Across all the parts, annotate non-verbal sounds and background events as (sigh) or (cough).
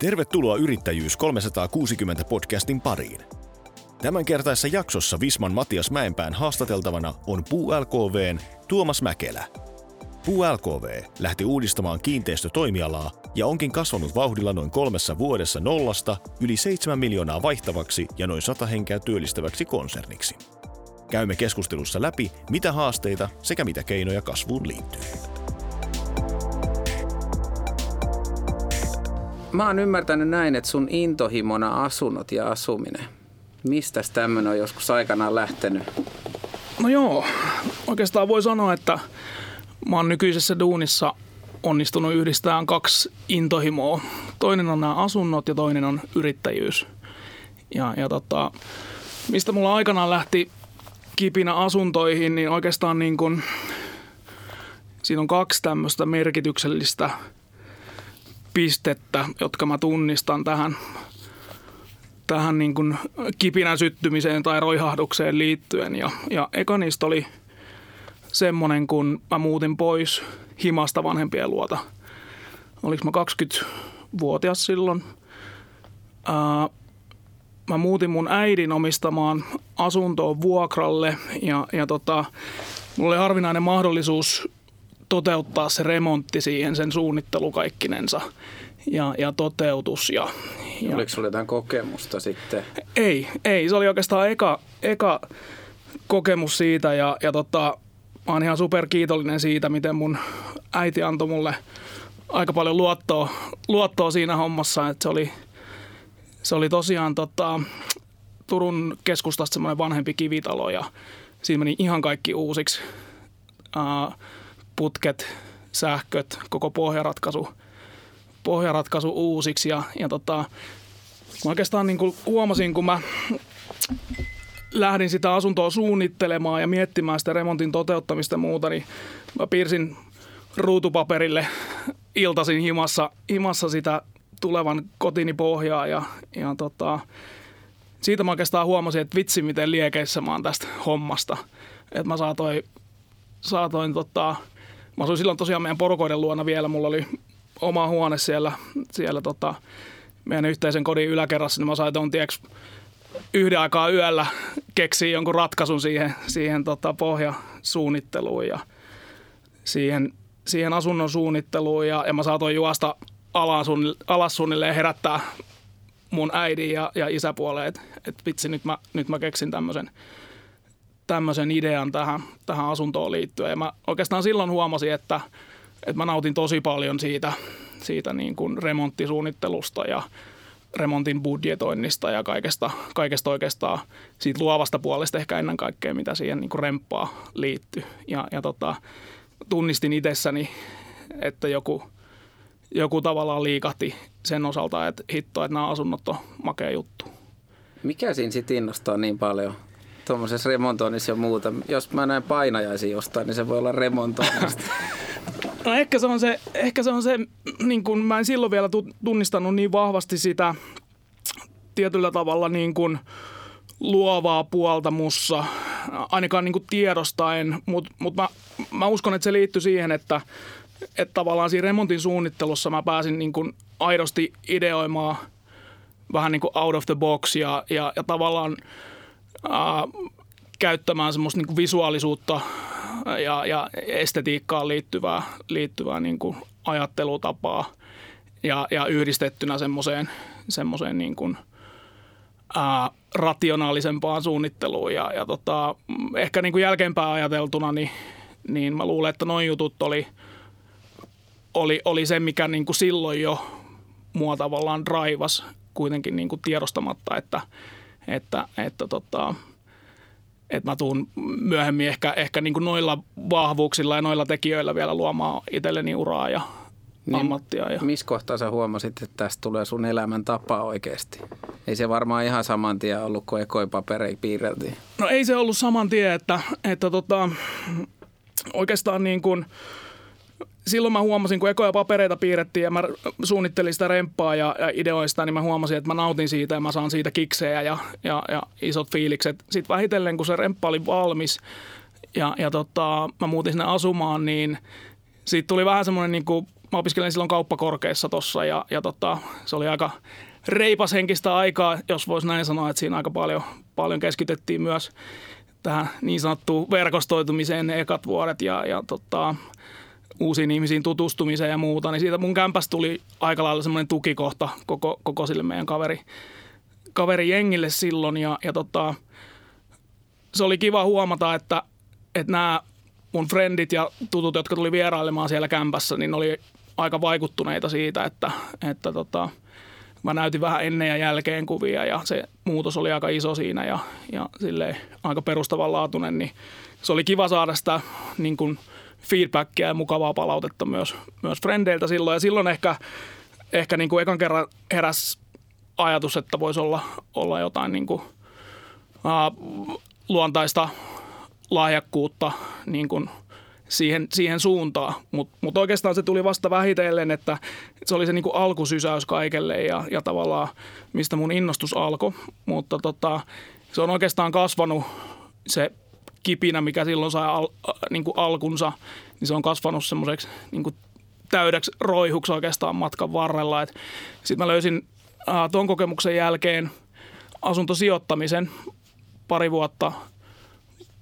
Tervetuloa Yrittäjyys 360 podcastin pariin. Tämänkertaisessa jaksossa Visman Matias Mäenpään haastateltavana on Puu LKVn Tuomas Mäkelä. Puu LKV lähti uudistamaan kiinteistötoimialaa ja onkin kasvanut vauhdilla noin kolmessa vuodessa nollasta yli 7 miljoonaa vaihtavaksi ja noin 100 henkeä työllistäväksi konserniksi. Käymme keskustelussa läpi, mitä haasteita sekä mitä keinoja kasvuun liittyy. Mä oon ymmärtänyt näin, että sun intohimona asunnot ja asuminen. Mistä tämmöinen on joskus aikanaan lähtenyt? No joo, oikeastaan voi sanoa, että mä oon nykyisessä duunissa onnistunut yhdistämään kaksi intohimoa. Toinen on nämä asunnot ja toinen on yrittäjyys. Ja, ja tota, mistä mulla aikanaan lähti kipinä asuntoihin, niin oikeastaan niin kun, siinä on kaksi tämmöistä merkityksellistä pistettä, jotka mä tunnistan tähän, tähän niin kuin kipinän syttymiseen tai roihahdukseen liittyen. Ja, ja eka niistä oli semmoinen, kun mä muutin pois himasta vanhempien luota. Oliko mä 20-vuotias silloin. Ää, mä muutin mun äidin omistamaan asuntoon vuokralle ja, ja tota, mulla oli harvinainen mahdollisuus toteuttaa se remontti siihen, sen suunnittelu kaikkinensa ja, ja toteutus. Ja, ja... Oliko sinulla jotain kokemusta sitten? Ei, ei. Se oli oikeastaan eka, eka kokemus siitä ja, ja tota, mä oon ihan super kiitollinen siitä, miten mun äiti antoi mulle aika paljon luottoa, luottoa siinä hommassa, että se oli, se oli tosiaan tota, Turun keskustasta semmoinen vanhempi kivitalo ja siinä meni ihan kaikki uusiksi. Uh, putket, sähköt, koko pohjaratkaisu, pohjaratkaisu uusiksi. Ja, ja tota, mä oikeastaan niin kuin huomasin, kun mä lähdin sitä asuntoa suunnittelemaan ja miettimään sitä remontin toteuttamista ja muuta, niin mä piirsin ruutupaperille iltasin himassa, himassa sitä tulevan kotini pohjaa ja, ja tota, siitä mä oikeastaan huomasin, että vitsi miten liekeissä mä oon tästä hommasta. Että mä saatoin, saatoin tota, Mä asuin silloin tosiaan meidän porukoiden luona vielä. Mulla oli oma huone siellä, siellä tota, meidän yhteisen kodin yläkerrassa, niin mä sain tuon tieks yhden aikaa yöllä keksiä jonkun ratkaisun siihen, siihen tota, pohjasuunnitteluun ja siihen, siihen asunnon suunnitteluun ja, ja mä saatoin juosta alas, alas suunnilleen herättää mun äidin ja, ja isäpuoleen, että et vitsi nyt mä, nyt mä keksin tämmöisen tämmöisen idean tähän, tähän asuntoon liittyen. Ja mä oikeastaan silloin huomasin, että, että mä nautin tosi paljon siitä, siitä niin kuin remonttisuunnittelusta ja remontin budjetoinnista ja kaikesta, kaikesta oikeastaan siitä luovasta puolesta ehkä ennen kaikkea, mitä siihen niin kuin remppaa liittyy. Ja, ja tota, tunnistin itsessäni, että joku, joku tavallaan liikahti sen osalta, että hitto, että nämä asunnot on makea juttu. Mikä siinä sitten innostaa niin paljon? Tuommoisessa remontoinnissa ja muuta. Jos mä näen painajaisia jostain, niin se voi olla remontoinnista. (laughs) No ehkä se on se, ehkä se, on se niin kun mä en silloin vielä tunnistanut niin vahvasti sitä tietyllä tavalla niin kuin luovaa puolta mussa, ainakaan niin tiedostaen, mutta mut mä, mä uskon, että se liittyy siihen, että, että tavallaan siinä remontin suunnittelussa mä pääsin niin kuin aidosti ideoimaan vähän niin kuin out of the box ja, ja, ja tavallaan – äh, käyttämään semmoista niin visuaalisuutta ja, ja estetiikkaan liittyvää, liittyvää niin kuin ajattelutapaa ja, ja yhdistettynä semmoiseen, semmoiseen niin kuin, ää, rationaalisempaan suunnitteluun. Ja, ja tota, ehkä niin kuin jälkeenpäin ajateltuna, niin, niin mä luulen, että noin jutut oli, oli, oli se, mikä niin kuin silloin jo mua tavallaan draivas kuitenkin niin kuin tiedostamatta, että – että, että, tota, että mä tuun myöhemmin ehkä, ehkä niin kuin noilla vahvuuksilla ja noilla tekijöillä vielä luomaan itselleni uraa ja niin, ammattia. Ja... Missä kohtaa sä huomasit, että tästä tulee sun elämän tapa oikeasti? Ei se varmaan ihan saman tien ollut, kun ekoipapereja piirreltiin. No ei se ollut saman tien, että, että tota, oikeastaan niin kuin – silloin mä huomasin, kun ekoja papereita piirrettiin ja mä suunnittelin sitä remppaa ja, ja ideoin sitä, niin mä huomasin, että mä nautin siitä ja mä saan siitä kiksejä ja, ja, ja isot fiilikset. Sitten vähitellen, kun se remppa oli valmis ja, ja tota, mä muutin sinne asumaan, niin siitä tuli vähän semmoinen niin kuin mä opiskelin silloin kauppakorkeassa tossa ja, ja tota, se oli aika reipas henkistä aikaa, jos voisi näin sanoa, että siinä aika paljon, paljon keskitettiin myös tähän niin sanottuun verkostoitumiseen ne ekat vuodet ja, ja tota, uusiin ihmisiin tutustumiseen ja muuta, niin siitä mun kämpästä tuli aika lailla semmoinen tukikohta koko, koko sille meidän kaveri, kaverijengille silloin ja, ja tota, se oli kiva huomata, että, että nämä mun frendit ja tutut, jotka tuli vierailemaan siellä kämpässä, niin oli aika vaikuttuneita siitä, että, että tota, mä näytin vähän ennen ja jälkeen kuvia ja se muutos oli aika iso siinä ja, ja aika perustavanlaatuinen, niin se oli kiva saada sitä niin kuin feedbackia ja mukavaa palautetta myös, myös frendeiltä silloin ja silloin ehkä, ehkä niin kuin ekan kerran heräs ajatus, että voisi olla, olla jotain niin kuin, uh, luontaista lahjakkuutta niin kuin siihen, siihen suuntaan. Mutta mut oikeastaan se tuli vasta vähitellen, että se oli se niin kuin alkusysäys kaikelle ja, ja tavallaan mistä mun innostus alkoi. Mutta tota, se on oikeastaan kasvanut se kipinä, mikä silloin sai al, niin kuin alkunsa, niin se on kasvanut semmoiseksi niin täydeksi roihuksi oikeastaan matkan varrella. Sitten mä löysin äh, tuon kokemuksen jälkeen asuntosijoittamisen pari vuotta,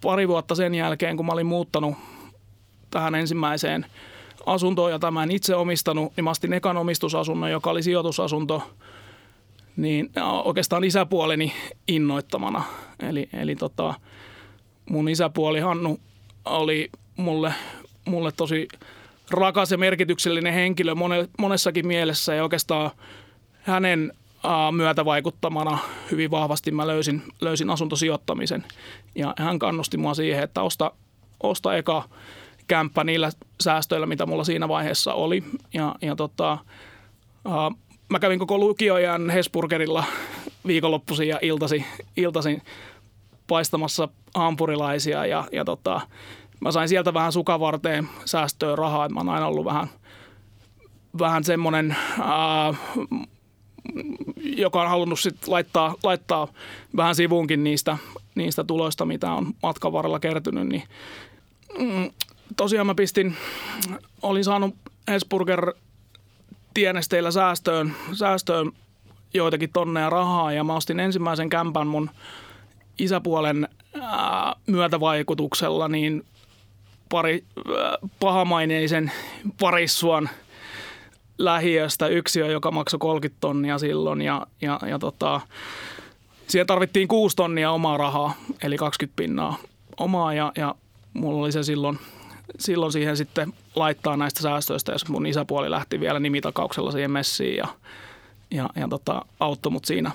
pari vuotta sen jälkeen, kun mä olin muuttanut tähän ensimmäiseen asuntoon, jota mä en itse omistanut, niin mä astin ekan omistusasunnon, joka oli sijoitusasunto, niin oikeastaan isäpuoleni innoittamana. Eli, eli tota, mun isäpuoli Hannu oli mulle, mulle tosi rakas ja merkityksellinen henkilö monessakin mielessä ja oikeastaan hänen myötävaikuttamana hyvin vahvasti mä löysin, löysin asuntosijoittamisen. Ja hän kannusti mua siihen, että osta, osta eka kämppä niillä säästöillä, mitä mulla siinä vaiheessa oli. Ja, ja tota, mä kävin koko lukiojan Hesburgerilla viikonloppuisin ja iltasi, iltasin paistamassa hampurilaisia ja, ja tota, mä sain sieltä vähän sukavarteen säästöä rahaa. Mä oon aina ollut vähän, vähän semmoinen joka on halunnut sit laittaa, laittaa vähän sivuunkin niistä, niistä tuloista, mitä on matkan varrella kertynyt, niin mm, tosiaan mä pistin, olin saanut Hesburger tienesteillä säästöön, säästöön joitakin tonneja rahaa ja mä ostin ensimmäisen kämpän mun isäpuolen ää, myötävaikutuksella niin pari ää, pahamaineisen parissuan – lähiöstä yksiö, joka maksoi 30 tonnia silloin ja, ja, ja tota, siihen tarvittiin 6 tonnia omaa rahaa, eli 20 pinnaa omaa ja, ja mulla oli se silloin, silloin siihen sitten laittaa näistä säästöistä, jos mun isäpuoli lähti vielä nimitakauksella siihen messiin ja, ja, ja tota, auttoi mut siinä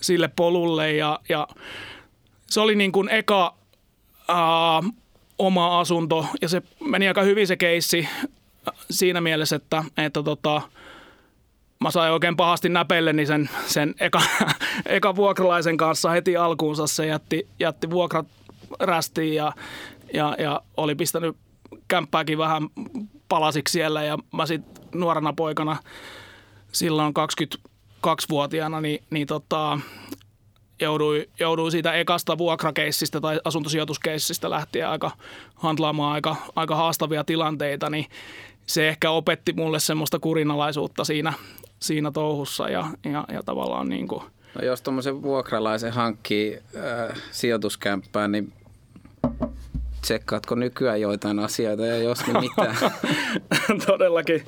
sille polulle ja, ja se oli niin kuin eka ää, oma asunto ja se meni aika hyvin se keissi siinä mielessä, että, että tota, mä sain oikein pahasti näpelleni sen, sen eka, (laughs) eka vuokralaisen kanssa heti alkuunsa. Se jätti, jätti vuokrat rästiin ja, ja, ja oli pistänyt kämppääkin vähän palasiksi siellä ja mä sitten nuorena poikana silloin 22-vuotiaana niin, niin tota, jouduin, jouduin siitä ekasta vuokrakeissistä tai asuntosijoituskeissistä lähtien aika handlaamaan aika, aika haastavia tilanteita, niin se ehkä opetti mulle semmoista kurinalaisuutta siinä, siinä touhussa ja, ja, ja tavallaan niin kuin No jos tuommoisen vuokralaisen hankkii äh, sijoituskämppään, niin tsekkaatko nykyään joitain asioita ja jos niin mitään? (laughs) todellakin.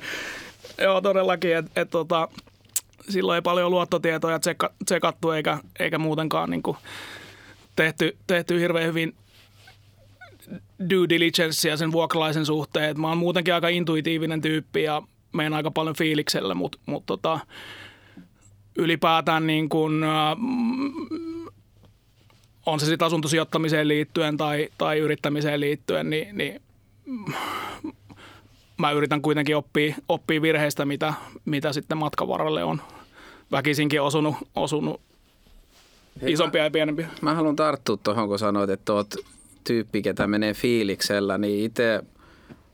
Joo, todellakin. Et, et, tota, silloin ei paljon luottotietoja tsekka, tsekattu eikä, eikä muutenkaan niin kuin tehty, tehty hirveän hyvin due diligencea sen vuokralaisen suhteen. mä oon muutenkin aika intuitiivinen tyyppi ja menen aika paljon fiiliksellä, mutta mut tota, ylipäätään niin kun, äh, on se sitten asuntosijoittamiseen liittyen tai, tai yrittämiseen liittyen, niin, niin mä yritän kuitenkin oppia, oppia virheistä, mitä, mitä sitten matkan varrelle on väkisinkin osunut, osunut isompia ja pienempiä. Mä haluan tarttua tuohon, kun sanoit, että oot tyyppi, ketä menee fiiliksellä, niin itse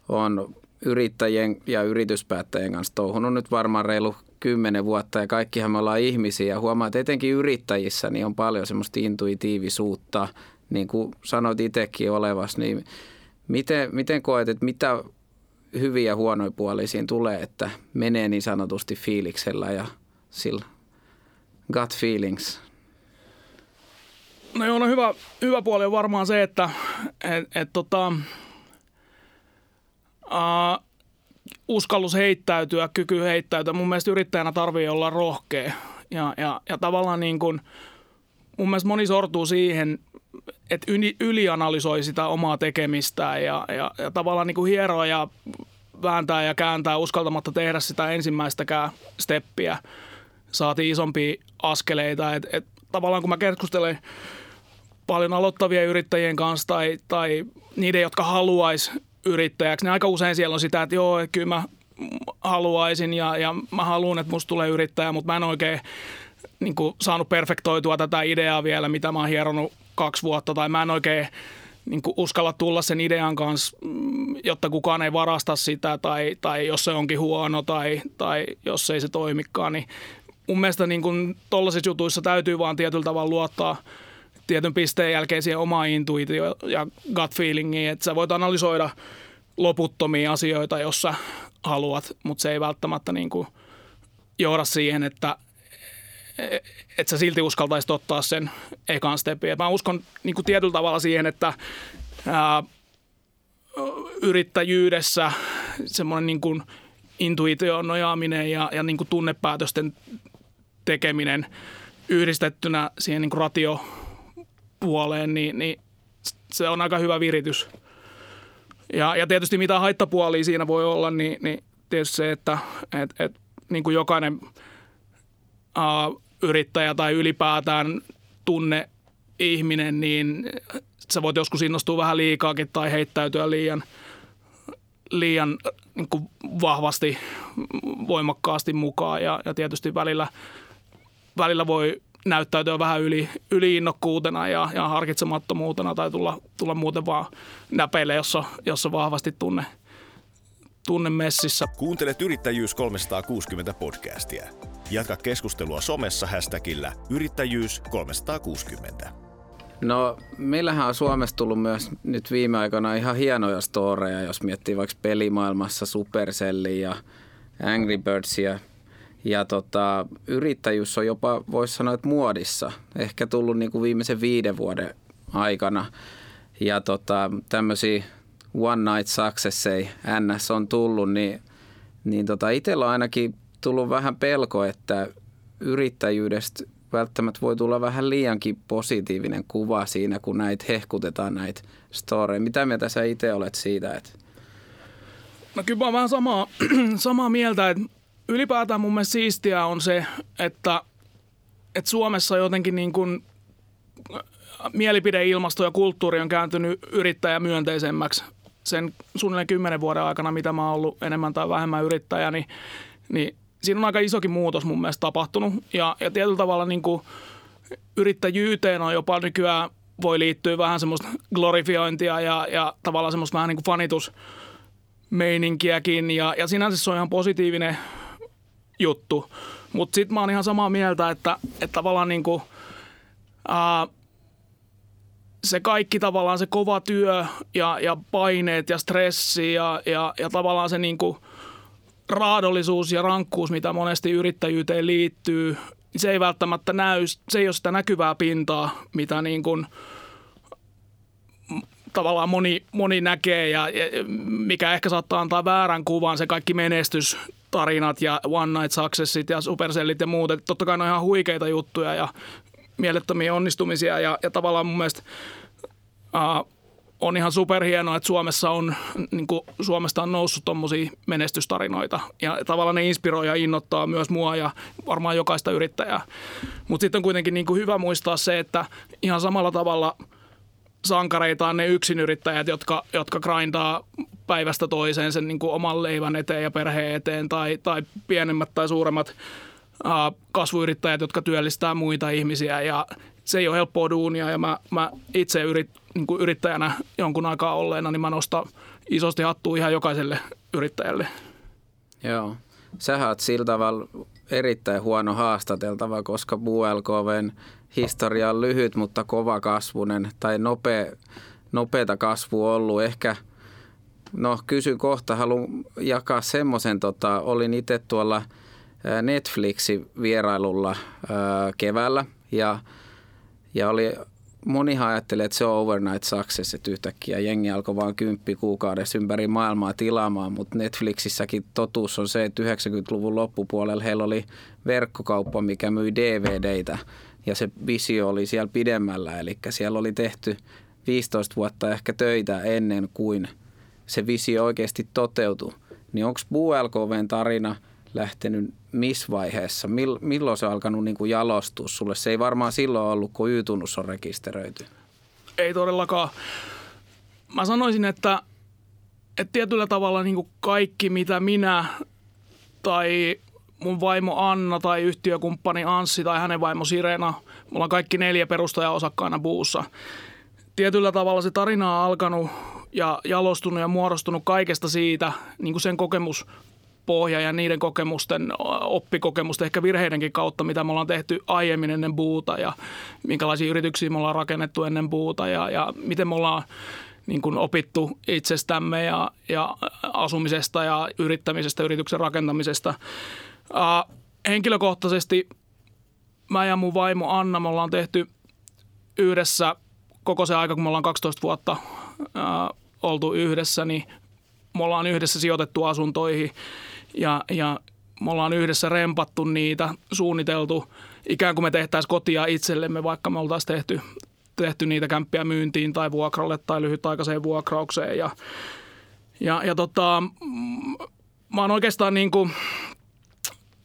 on yrittäjien ja yrityspäättäjien kanssa touhunut nyt varmaan reilu kymmenen vuotta ja kaikkihan me ollaan ihmisiä. Ja huomaa, että etenkin yrittäjissä niin on paljon semmoista intuitiivisuutta, niin kuin sanoit itsekin olevas, niin miten, miten koet, että mitä hyviä ja huonoja puolia siinä tulee, että menee niin sanotusti fiiliksellä ja sillä gut feelings. No joo, no hyvä, hyvä puoli on varmaan se, että et, et, tota, uh, uskallus heittäytyä, kyky heittäytyä. Mun mielestä yrittäjänä tarvii olla rohkea. Ja, ja, ja tavallaan niin kuin, mun mielestä moni sortuu siihen, yli, ylianalysoi sitä omaa tekemistään ja, ja, ja tavallaan niin kuin hieroa ja vääntää ja kääntää uskaltamatta tehdä sitä ensimmäistäkään steppiä. Saatiin isompia askeleita. Et, et, tavallaan kun mä keskustelen paljon aloittavien yrittäjien kanssa tai, tai niiden, jotka haluaisi yrittäjäksi, niin aika usein siellä on sitä, että joo, kyllä mä haluaisin ja, ja mä haluan, että musta tulee yrittäjä, mutta mä en oikein niin kuin, saanut perfektoitua tätä ideaa vielä, mitä mä oon hieronut kaksi vuotta, tai mä en oikein niin kuin uskalla tulla sen idean kanssa, mm, jotta kukaan ei varasta sitä, tai, tai jos se onkin huono, tai, tai jos ei se toimikaan, niin mun mielestä niin kuin tollaisissa jutuissa täytyy vaan tietyllä tavalla luottaa tietyn pisteen jälkeen siihen omaan intuitio ja gut feelingiin, että sä voit analysoida loputtomia asioita, jos sä haluat, mutta se ei välttämättä niin kuin johda siihen, että että sä silti uskaltaisit ottaa sen ekan stepin. mä uskon niin tietyllä tavalla siihen, että ää, yrittäjyydessä semmoinen niin intuitioon nojaaminen ja, ja niin tunnepäätösten tekeminen yhdistettynä siihen niin ratiopuoleen, niin, niin se on aika hyvä viritys. Ja, ja tietysti mitä haittapuolia siinä voi olla, niin, niin tietysti se, että et, et, niin kuin jokainen ää, yrittäjä tai ylipäätään tunne ihminen, niin sä voit joskus innostua vähän liikaakin tai heittäytyä liian, liian niin kuin vahvasti, voimakkaasti mukaan ja, ja tietysti välillä, välillä voi näyttäytyä vähän yli, yliinnokkuutena ja, ja harkitsemattomuutena tai tulla, tulla muuten vaan näpeille, jos on, jos on vahvasti tunne, tunne messissä. Kuuntelet Yrittäjyys 360 podcastia. Jatka keskustelua somessa hashtagillä Yrittäjyys 360. No, meillähän on Suomessa tullut myös nyt viime aikoina ihan hienoja storeja, jos miettii vaikka pelimaailmassa Supercellia ja Angry Birdsia. Ja tota, yrittäjyys on jopa, voisi sanoa, että muodissa. Ehkä tullut niin kuin viimeisen viiden vuoden aikana. Ja tota, tämmöisiä one night successeja NS on tullut, niin, niin tota, itsellä on ainakin tullut vähän pelko, että yrittäjyydestä välttämättä voi tulla vähän liiankin positiivinen kuva siinä, kun näitä hehkutetaan näitä storeja. Mitä mieltä sä itse olet siitä? Että... No kyllä mä vähän samaa, (clears throat) samaa mieltä, että ylipäätään mun mielestä siistiä on se, että, että Suomessa jotenkin niin kuin mielipideilmasto ja kulttuuri on kääntynyt yrittäjämyönteisemmäksi sen suunnilleen kymmenen vuoden aikana, mitä mä oon ollut enemmän tai vähemmän yrittäjä, niin, niin siinä on aika isokin muutos mun mielestä tapahtunut. Ja, ja tietyllä tavalla niin kuin yrittäjyyteen on jopa nykyään voi liittyä vähän semmoista glorifiointia ja, ja tavallaan semmoista vähän niin kuin fanitusmeininkiäkin. Ja, ja sinänsä se on ihan positiivinen juttu. Mutta sitten mä oon ihan samaa mieltä, että, että tavallaan niin kuin, ää, se kaikki tavallaan se kova työ ja, ja paineet ja stressi ja, ja, ja tavallaan se niin kuin raadollisuus ja rankkuus, mitä monesti yrittäjyyteen liittyy, niin se ei välttämättä näy, se ei ole sitä näkyvää pintaa, mitä niin kuin tavallaan moni, moni näkee ja, ja mikä ehkä saattaa antaa väärän kuvan, se kaikki menestystarinat ja one night successit ja supercellit ja muut. Että totta kai ne on ihan huikeita juttuja ja mielettömiä onnistumisia ja, ja tavallaan mun mielestä uh, on ihan superhienoa, että Suomessa on, niin kuin Suomesta on noussut tuommoisia menestystarinoita. Ja tavallaan ne inspiroi ja innoittaa myös mua ja varmaan jokaista yrittäjää. Mutta sitten on kuitenkin niin kuin hyvä muistaa se, että ihan samalla tavalla sankareita on ne yksinyrittäjät, jotka, jotka grindaa päivästä toiseen sen niin kuin oman leivän eteen ja perheen eteen tai, tai pienemmät tai suuremmat kasvuyrittäjät, jotka työllistää muita ihmisiä ja se ei ole helppoa duunia ja mä, mä itse yrit, niin kuin yrittäjänä jonkun aikaa olleena, niin mä nostan isosti hattua ihan jokaiselle yrittäjälle. Joo. Sähän oot sillä tavalla erittäin huono haastateltava, koska BULKVn historia on lyhyt, mutta kova kasvunen tai nopea, nopeata kasvu ollut. Ehkä No kysyn kohta, haluan jakaa semmoisen, tota, olin itse tuolla Netflixin vierailulla ää, keväällä ja, ja oli, monihan ajattelee, että se on overnight success, että yhtäkkiä jengi alkoi vain kymppi kuukaudessa ympäri maailmaa tilaamaan, mutta Netflixissäkin totuus on se, että 90-luvun loppupuolella heillä oli verkkokauppa, mikä myi DVDitä ja se visio oli siellä pidemmällä, eli siellä oli tehty 15 vuotta ehkä töitä ennen kuin se visio oikeasti toteutui. Niin onko Buu LKVn tarina lähtenyt missä vaiheessa? milloin se on alkanut niin kuin jalostua sulle? Se ei varmaan silloin ollut, kun Y-tunnus on rekisteröity. Ei todellakaan. Mä sanoisin, että, että tietyllä tavalla niin kuin kaikki, mitä minä tai mun vaimo Anna tai yhtiökumppani Anssi tai hänen vaimo Sirena, mulla on kaikki neljä perustajaa osakkaana Buussa. Tietyllä tavalla se tarina on alkanut ja jalostunut ja muodostunut kaikesta siitä, niin kuin sen kokemus pohja ja niiden kokemusten, oppikokemusten, ehkä virheidenkin kautta, mitä me ollaan tehty aiemmin ennen buuta ja minkälaisia yrityksiä me ollaan rakennettu ennen buuta ja, ja miten me ollaan niin kuin opittu itsestämme ja, ja asumisesta ja yrittämisestä, yrityksen rakentamisesta. Uh, henkilökohtaisesti mä ja mun vaimo Anna, me ollaan tehty yhdessä koko se aika, kun me ollaan 12 vuotta uh, oltu yhdessä, niin me ollaan yhdessä sijoitettu asuntoihin ja, ja me ollaan yhdessä rempattu niitä, suunniteltu ikään kuin me tehtäisiin kotia itsellemme, vaikka me oltaisiin tehty, tehty niitä kämppiä myyntiin tai vuokralle tai lyhytaikaiseen vuokraukseen. Ja, ja, ja tota, mä oon oikeastaan niin kuin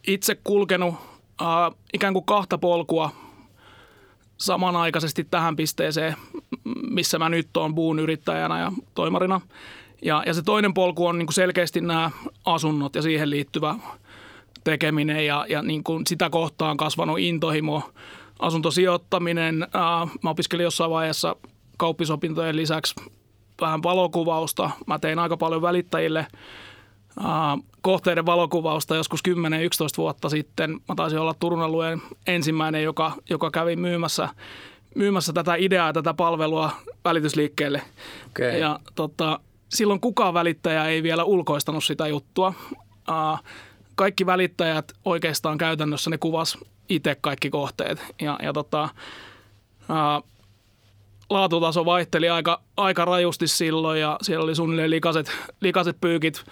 itse kulkenut äh, ikään kuin kahta polkua samanaikaisesti tähän pisteeseen, missä mä nyt oon buun yrittäjänä ja toimarina – ja, ja se toinen polku on niin kuin selkeästi nämä asunnot ja siihen liittyvä tekeminen ja, ja niin kuin sitä kohtaan kasvanut intohimo, asuntosijoittaminen. Ää, mä opiskelin jossain vaiheessa kauppisopintojen lisäksi vähän valokuvausta. Mä tein aika paljon välittäjille ää, kohteiden valokuvausta joskus 10-11 vuotta sitten. Mä taisin olla Turun alueen ensimmäinen, joka, joka kävi myymässä, myymässä tätä ideaa, tätä palvelua välitysliikkeelle. Okay. Ja tota, silloin kukaan välittäjä ei vielä ulkoistanut sitä juttua. Kaikki välittäjät oikeastaan käytännössä ne kuvas itse kaikki kohteet. Ja, ja tota, laatutaso vaihteli aika, aika rajusti silloin ja siellä oli suunnilleen likaset, likaset pyykit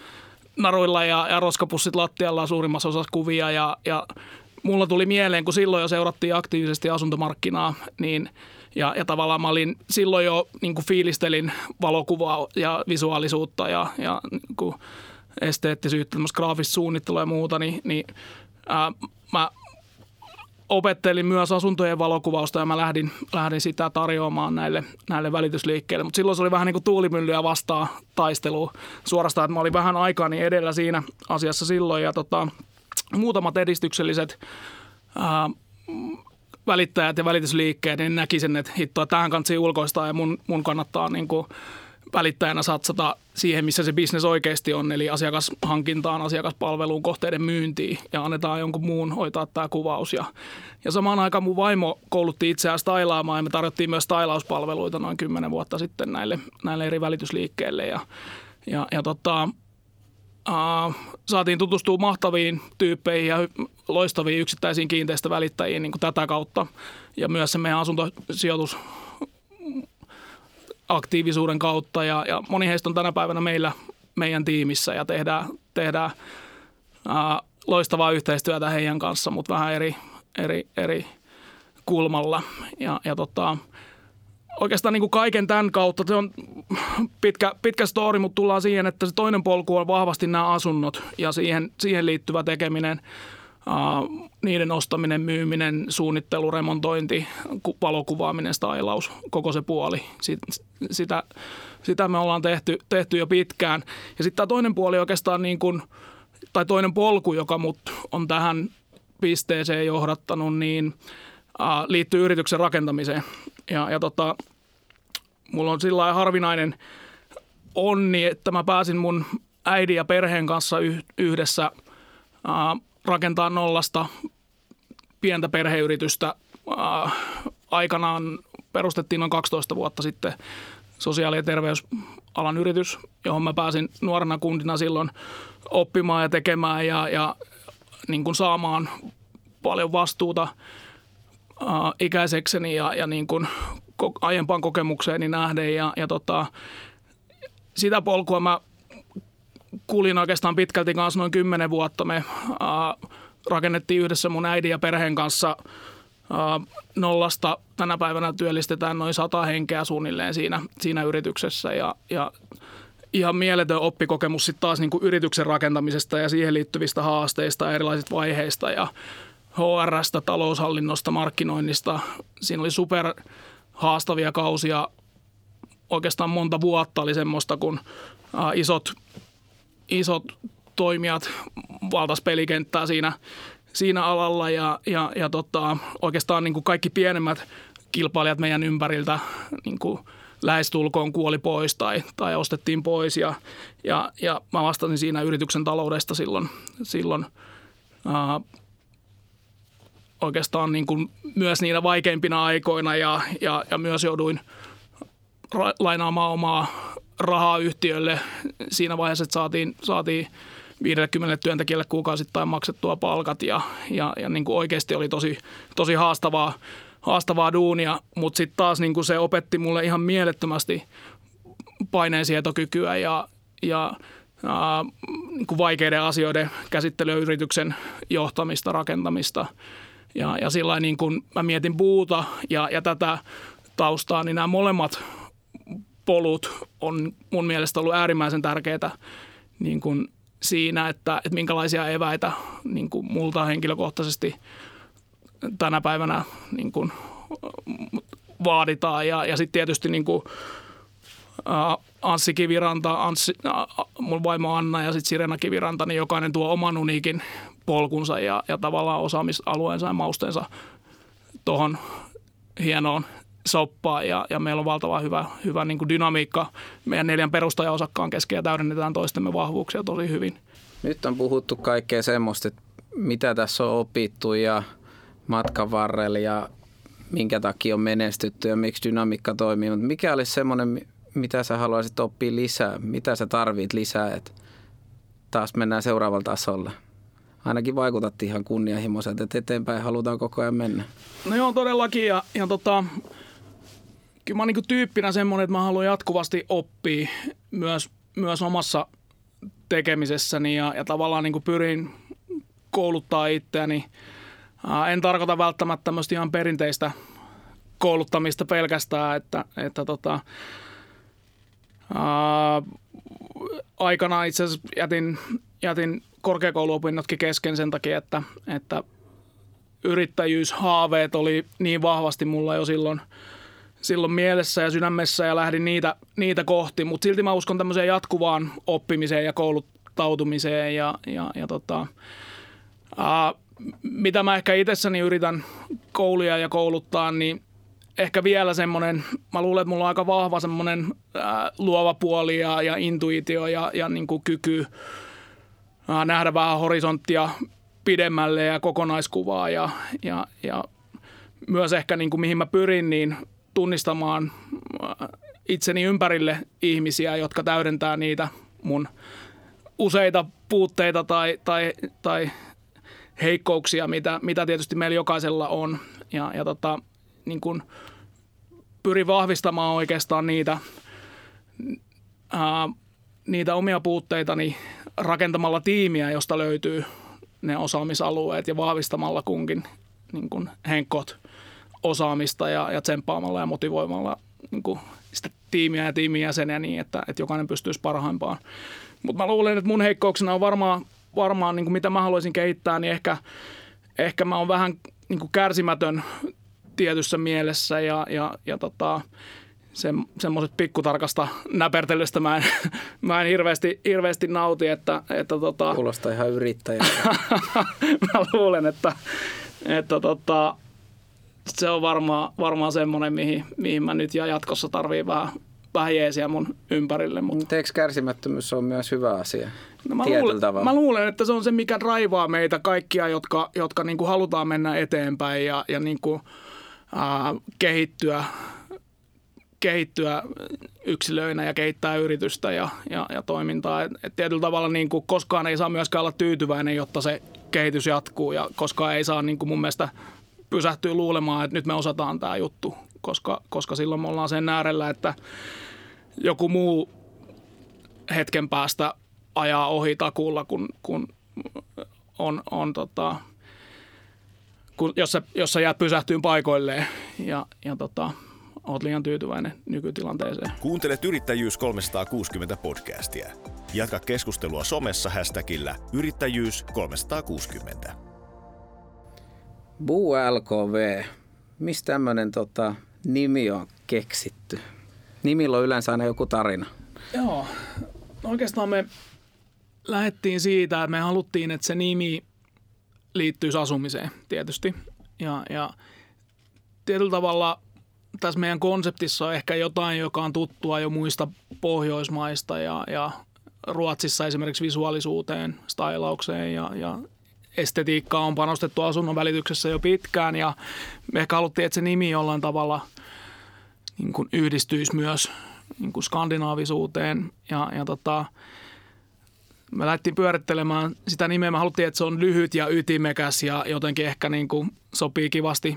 naruilla ja, ja roskapussit lattialla suurimmassa osassa kuvia ja, ja mulla tuli mieleen, kun silloin jo seurattiin aktiivisesti asuntomarkkinaa, niin – ja, ja tavallaan mä olin silloin jo niin kuin fiilistelin valokuvaa ja visuaalisuutta ja, ja niin kuin esteettisyyttä, graafista suunnittelua ja muuta, niin, niin ää, mä opettelin myös asuntojen valokuvausta ja mä lähdin, lähdin sitä tarjoamaan näille, näille välitysliikkeille. Mutta silloin se oli vähän niin kuin tuulimyllyä vastaan taistelua suorastaan, että mä olin vähän aikani edellä siinä asiassa silloin ja tota, muutamat edistykselliset ää, välittäjät ja välitysliikkeet, niin näki sen, että hittoa, tähän kansi ulkoistaa ja mun, mun kannattaa niin kuin välittäjänä satsata siihen, missä se bisnes oikeasti on, eli asiakashankintaan, asiakaspalveluun, kohteiden myyntiin ja annetaan jonkun muun hoitaa tämä kuvaus. Ja, ja samaan aikaan mun vaimo koulutti itseään stailaamaan ja me tarjottiin myös stailauspalveluita noin kymmenen vuotta sitten näille, näille eri välitysliikkeille ja, ja, ja tota, saatiin tutustua mahtaviin tyyppeihin ja loistaviin yksittäisiin kiinteistövälittäjiin niin kuin tätä kautta. Ja myös se meidän asuntosijoitus aktiivisuuden kautta ja, ja moni heistä on tänä päivänä meillä meidän tiimissä ja tehdään, tehdään uh, loistavaa yhteistyötä heidän kanssa, mutta vähän eri, eri, eri kulmalla. Ja, ja tota, oikeastaan niin kuin kaiken tämän kautta, se on pitkä, pitkä story, mutta tullaan siihen, että se toinen polku on vahvasti nämä asunnot ja siihen, siihen liittyvä tekeminen, uh, niiden ostaminen, myyminen, suunnittelu, remontointi, valokuvaaminen, stylaus, koko se puoli. Sit, sitä, sitä me ollaan tehty, tehty jo pitkään. Ja sitten tämä toinen puoli oikeastaan niin kuin, tai toinen polku, joka mut on tähän pisteeseen johdattanut, niin uh, liittyy yrityksen rakentamiseen. Ja, ja tota, mulla on sillä harvinainen onni, että mä pääsin mun äidin ja perheen kanssa yhdessä rakentaa nollasta pientä perheyritystä. Aikanaan perustettiin noin 12 vuotta sitten sosiaali- ja terveysalan yritys, johon mä pääsin nuorena kundina silloin oppimaan ja tekemään ja, ja niin kuin saamaan paljon vastuuta ikäisekseni ja, ja niin kuin aiempaan kokemukseeni nähden. Ja, ja tota, sitä polkua mä kulin oikeastaan pitkälti kanssa noin kymmenen vuotta. Me äh, rakennettiin yhdessä mun äidin ja perheen kanssa äh, nollasta. Tänä päivänä työllistetään noin sata henkeä suunnilleen siinä, siinä yrityksessä ja, ja ihan mieletön oppikokemus sitten taas niin yrityksen rakentamisesta ja siihen liittyvistä haasteista ja erilaisista vaiheista ja HRstä, taloushallinnosta, markkinoinnista. Siinä oli super haastavia kausia. Oikeastaan monta vuotta oli semmoista, kun isot, isot toimijat valtas pelikenttää siinä, siinä alalla ja, ja, ja tota, oikeastaan niin kuin kaikki pienemmät kilpailijat meidän ympäriltä niin kuin lähestulkoon kuoli pois tai, tai ostettiin pois ja, ja, ja mä vastasin siinä yrityksen taloudesta silloin, silloin ää, oikeastaan niin kuin myös niinä vaikeimpina aikoina ja, ja, ja myös jouduin ra- lainaamaan omaa rahaa yhtiölle siinä vaiheessa, että saatiin, saatiin 50 työntekijälle kuukausittain maksettua palkat ja, ja, ja niin kuin oikeasti oli tosi, tosi haastavaa, haastavaa duunia, mutta sitten taas niin kuin se opetti mulle ihan mielettömästi paineensietokykyä ja, ja ää, niin kuin vaikeiden asioiden käsittelyyrityksen johtamista, rakentamista. Ja, ja sillä niin kun mä mietin puuta ja, ja tätä taustaa, niin nämä molemmat polut on mun mielestä ollut äärimmäisen tärkeitä niin kun siinä, että, että minkälaisia eväitä niin kuin multa henkilökohtaisesti tänä päivänä niin kuin vaaditaan. Ja, ja sitten tietysti niin kuin, uh, Anssi Kiviranta, Anssi, uh, mun vaimo Anna ja sitten Sirena Kiviranta, niin jokainen tuo oman uniikin polkunsa ja, ja tavallaan osaamisalueensa ja mausteensa tuohon hienoon soppaan ja, ja meillä on valtava hyvä, hyvä niin kuin dynamiikka meidän neljän perustajaosakkaan kesken ja täydennetään toistemme vahvuuksia tosi hyvin. Nyt on puhuttu kaikkea semmoista, että mitä tässä on opittu ja matkan varrella ja minkä takia on menestytty ja miksi dynamiikka toimii. Mutta mikä olisi semmoinen, mitä sä haluaisit oppia lisää? Mitä sä tarvit lisää, että taas mennään seuraavalla tasolla? Ainakin vaikutat ihan kunnianhimoiselta, että eteenpäin halutaan koko ajan mennä. No joo, todellakin. Ja, ja tota, kyllä mä oon niin tyyppinä semmoinen, että mä haluan jatkuvasti oppia myös, myös omassa tekemisessäni ja, ja tavallaan niin pyrin kouluttaa itseäni. En tarkoita välttämättä tämmöistä ihan perinteistä kouluttamista pelkästään, että, että tota, ää, aikana itse asiassa jätin, jätin korkeakouluopinnotkin kesken sen takia, että, että yrittäjyyshaaveet oli niin vahvasti mulla jo silloin, silloin mielessä ja sydämessä ja lähdin niitä, niitä kohti, mutta silti mä uskon tämmöiseen jatkuvaan oppimiseen ja kouluttautumiseen ja, ja, ja tota, ää, mitä mä ehkä itsessäni yritän koulia ja kouluttaa, niin ehkä vielä semmoinen, mä luulen, että mulla on aika vahva semmoinen ää, luova puoli ja, ja intuitio ja, ja niin kuin kyky nähdä vähän horisonttia pidemmälle ja kokonaiskuvaa ja, ja, ja myös ehkä niin kuin mihin mä pyrin, niin tunnistamaan itseni ympärille ihmisiä, jotka täydentää niitä mun useita puutteita tai, tai, tai heikkouksia, mitä, mitä tietysti meillä jokaisella on. Ja, ja tota, niin kun pyrin vahvistamaan oikeastaan niitä, ää, niitä omia puutteitani rakentamalla tiimiä, josta löytyy ne osaamisalueet ja vahvistamalla kunkin niin kun henkot osaamista ja, ja tsemppaamalla ja motivoimalla niin kun sitä tiimiä ja tiimin jäseniä niin, että, että jokainen pystyisi parhaimpaan. Mutta mä luulen, että mun heikkouksena on varmaan, varmaan niin kuin mitä mä haluaisin kehittää, niin ehkä, ehkä mä oon vähän niin kuin kärsimätön tietyssä mielessä ja, ja, ja tota, se, semmoiset pikkutarkasta näpertelystä mä en, (laughs) mä en hirveästi, hirveästi nauti. Että, että tota, Kuulostaa ihan yrittäjältä. (laughs) mä luulen, että, että tota, se on varmaan, varmaan semmoinen, mihin, mihin mä nyt ja jatkossa tarvii vähän, vähän jeesiä mun ympärille. Mutta eikö kärsimättömyys on myös hyvä asia? No mä, luulen, mä luulen, että se on se, mikä raivaa meitä kaikkia, jotka, jotka niin kuin halutaan mennä eteenpäin ja, ja niin kuin, äh, kehittyä kehittyä yksilöinä ja kehittää yritystä ja, ja, ja toimintaa. Et, et tietyllä tavalla niin kuin koskaan ei saa myöskään olla tyytyväinen, jotta se kehitys jatkuu ja koskaan ei saa niin kuin mun mielestä pysähtyä luulemaan, että nyt me osataan tämä juttu, koska, koska silloin me ollaan sen äärellä, että joku muu hetken päästä ajaa ohi takulla, kun, kun on, on tota, kun, jos, sä, jos sä jäät pysähtyy paikoilleen ja, ja tota, oot liian tyytyväinen nykytilanteeseen. Kuuntelet Yrittäjyys 360 podcastia. Jatka keskustelua somessa hashtagillä Yrittäjyys 360. Buu LKV. Mistä tämmöinen tota, nimi on keksitty? Nimillä on yleensä aina joku tarina. Joo, oikeastaan me lähdettiin siitä, että me haluttiin, että se nimi liittyisi asumiseen tietysti. Ja, ja tietyllä tavalla tässä meidän konseptissa on ehkä jotain, joka on tuttua jo muista Pohjoismaista ja, ja Ruotsissa esimerkiksi visuaalisuuteen, stylaukseen ja, ja estetiikkaa on panostettu asunnon välityksessä jo pitkään ja me ehkä haluttiin, että se nimi jollain tavalla niin kuin yhdistyisi myös niin kuin skandinaavisuuteen ja, ja tota, me lähdettiin pyörittelemään sitä nimeä. Me haluttiin, että se on lyhyt ja ytimekäs ja jotenkin ehkä niin kuin sopii kivasti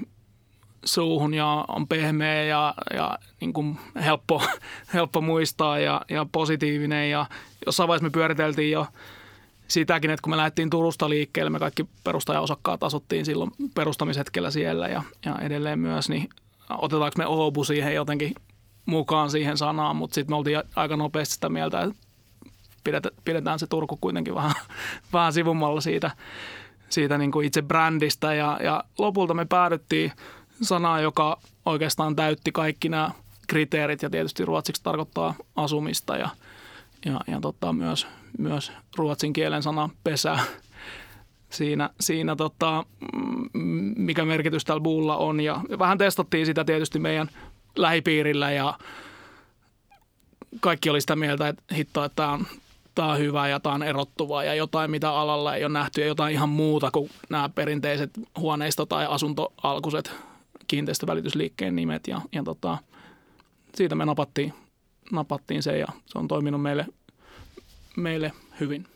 suuhun ja on pehmeä ja, ja niin kuin helppo, (laughs) helppo muistaa ja, ja positiivinen. Ja jossain vaiheessa me pyöriteltiin jo sitäkin, että kun me lähdettiin Turusta liikkeelle, me kaikki perustajaosakkaat asuttiin silloin perustamishetkellä siellä ja, ja edelleen myös, niin otetaanko me Oobu siihen jotenkin mukaan siihen sanaan, mutta sitten me oltiin aika nopeasti sitä mieltä, että pidetään se Turku kuitenkin vähän, (laughs) vähän sivummalla siitä, siitä niin kuin itse brändistä ja, ja lopulta me päädyttiin sanaan, joka oikeastaan täytti kaikki nämä kriteerit ja tietysti ruotsiksi tarkoittaa asumista ja, ja, ja tota, myös, myös ruotsin kielen sana pesä. Siinä, siinä tota, mikä merkitys tällä buulla on ja vähän testattiin sitä tietysti meidän lähipiirillä ja kaikki oli sitä mieltä, että hitto, että tämä on, tämä on hyvä ja tämä on erottuvaa ja jotain, mitä alalla ei ole nähty ja jotain ihan muuta kuin nämä perinteiset huoneisto- tai asuntoalkuiset kiinteistövälitysliikkeen nimet ja, ja tota, siitä me napattiin, napattiin se ja se on toiminut meille, meille hyvin.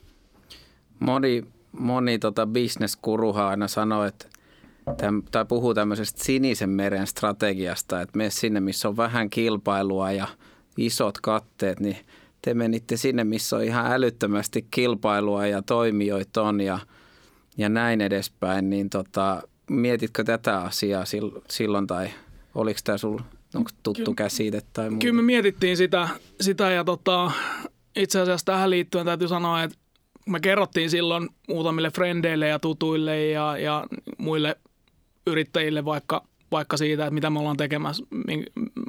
Moni, moni tota bisneskuruha aina sanoo, että täm, tai puhuu tämmöisestä sinisen meren strategiasta, että me sinne, missä on vähän kilpailua ja isot katteet, niin te menitte sinne, missä on ihan älyttömästi kilpailua ja toimijoita on ja, ja näin edespäin, niin tota, mietitkö tätä asiaa silloin tai oliko tämä sinulla onko tuttu kyllä, käsite tai muu? Kyllä me mietittiin sitä, sitä ja tota, itse asiassa tähän liittyen täytyy sanoa, että me kerrottiin silloin muutamille frendeille ja tutuille ja, ja muille yrittäjille vaikka, vaikka siitä, että mitä me ollaan tekemässä,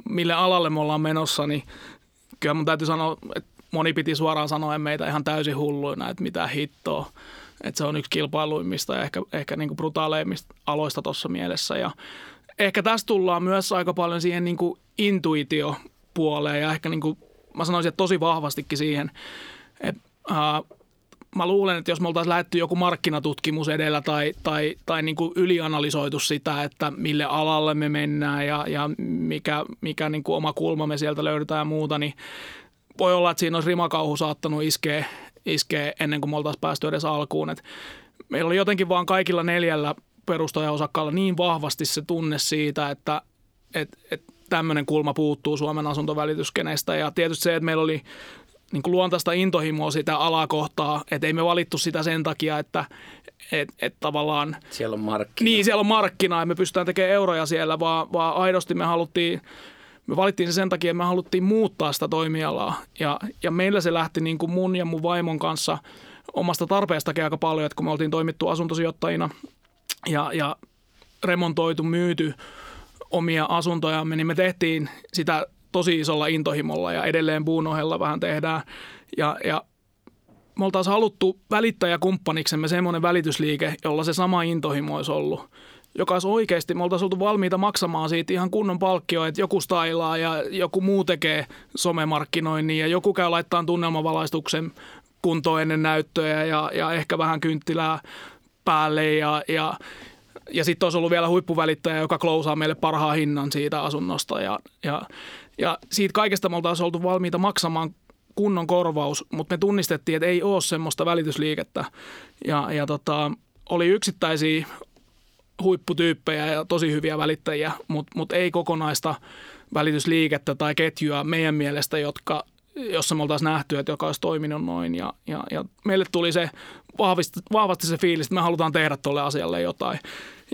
mille alalle me ollaan menossa, niin kyllä mun täytyy sanoa, että moni piti suoraan sanoa meitä ihan täysin hulluina, että mitä hittoa. Että se on yksi kilpailuimmista ja ehkä, ehkä niin brutaaleimmista aloista tuossa mielessä. Ja ehkä tässä tullaan myös aika paljon siihen niin intuitiopuoleen ja ehkä niin kuin, mä sanoisin, että tosi vahvastikin siihen, että äh, mä luulen, että jos me oltaisiin lähetty joku markkinatutkimus edellä tai, tai, tai niin kuin ylianalysoitu sitä, että mille alalle me mennään ja, ja mikä, mikä niin kuin oma kulma me sieltä löydetään ja muuta, niin voi olla, että siinä olisi rimakauhu saattanut iskeä, iskeä ennen kuin me oltaisiin päästy edes alkuun. Et meillä oli jotenkin vaan kaikilla neljällä perustajaosakkaalla niin vahvasti se tunne siitä, että et, et tämmöinen kulma puuttuu Suomen asuntovälityskenestä. Ja tietysti se, että meillä oli niin kuin luontaista intohimoa sitä alakohtaa, että ei me valittu sitä sen takia, että et, et tavallaan... Siellä on markkina. Niin, siellä on markkina ja me pystytään tekemään euroja siellä, vaan, vaan aidosti me haluttiin, me valittiin se sen takia, että me haluttiin muuttaa sitä toimialaa. Ja, ja meillä se lähti niin kuin mun ja mun vaimon kanssa omasta tarpeestakin aika paljon, että kun me oltiin toimittu asuntosijoittajina ja, ja remontoitu, myyty omia asuntojamme, niin me tehtiin sitä tosi isolla intohimolla ja edelleen puun ohella vähän tehdään. Ja, ja me oltaisiin haluttu välittäjäkumppaniksemme semmoinen välitysliike, jolla se sama intohimo olisi ollut joka olisi oikeasti, me oltaisiin oltu valmiita maksamaan siitä ihan kunnon palkkio, että joku stailaa ja joku muu tekee somemarkkinoinnin ja joku käy laittaa tunnelmavalaistuksen kuntoon ennen näyttöjä ja, ja ehkä vähän kynttilää päälle ja, ja ja sitten olisi ollut vielä huippuvälittäjä, joka klousaa meille parhaan hinnan siitä asunnosta. Ja, ja, ja siitä kaikesta me oltaisiin oltu valmiita maksamaan kunnon korvaus, mutta me tunnistettiin, että ei ole semmoista välitysliikettä. Ja, ja tota, oli yksittäisiä huipputyyppejä ja tosi hyviä välittäjiä, mutta mut ei kokonaista välitysliikettä tai ketjua meidän mielestä, jotka, jossa me oltaisiin nähty, että joka olisi toiminut noin. Ja, ja, ja meille tuli se vahvasti, vahvasti se fiilis, että me halutaan tehdä tuolle asialle jotain.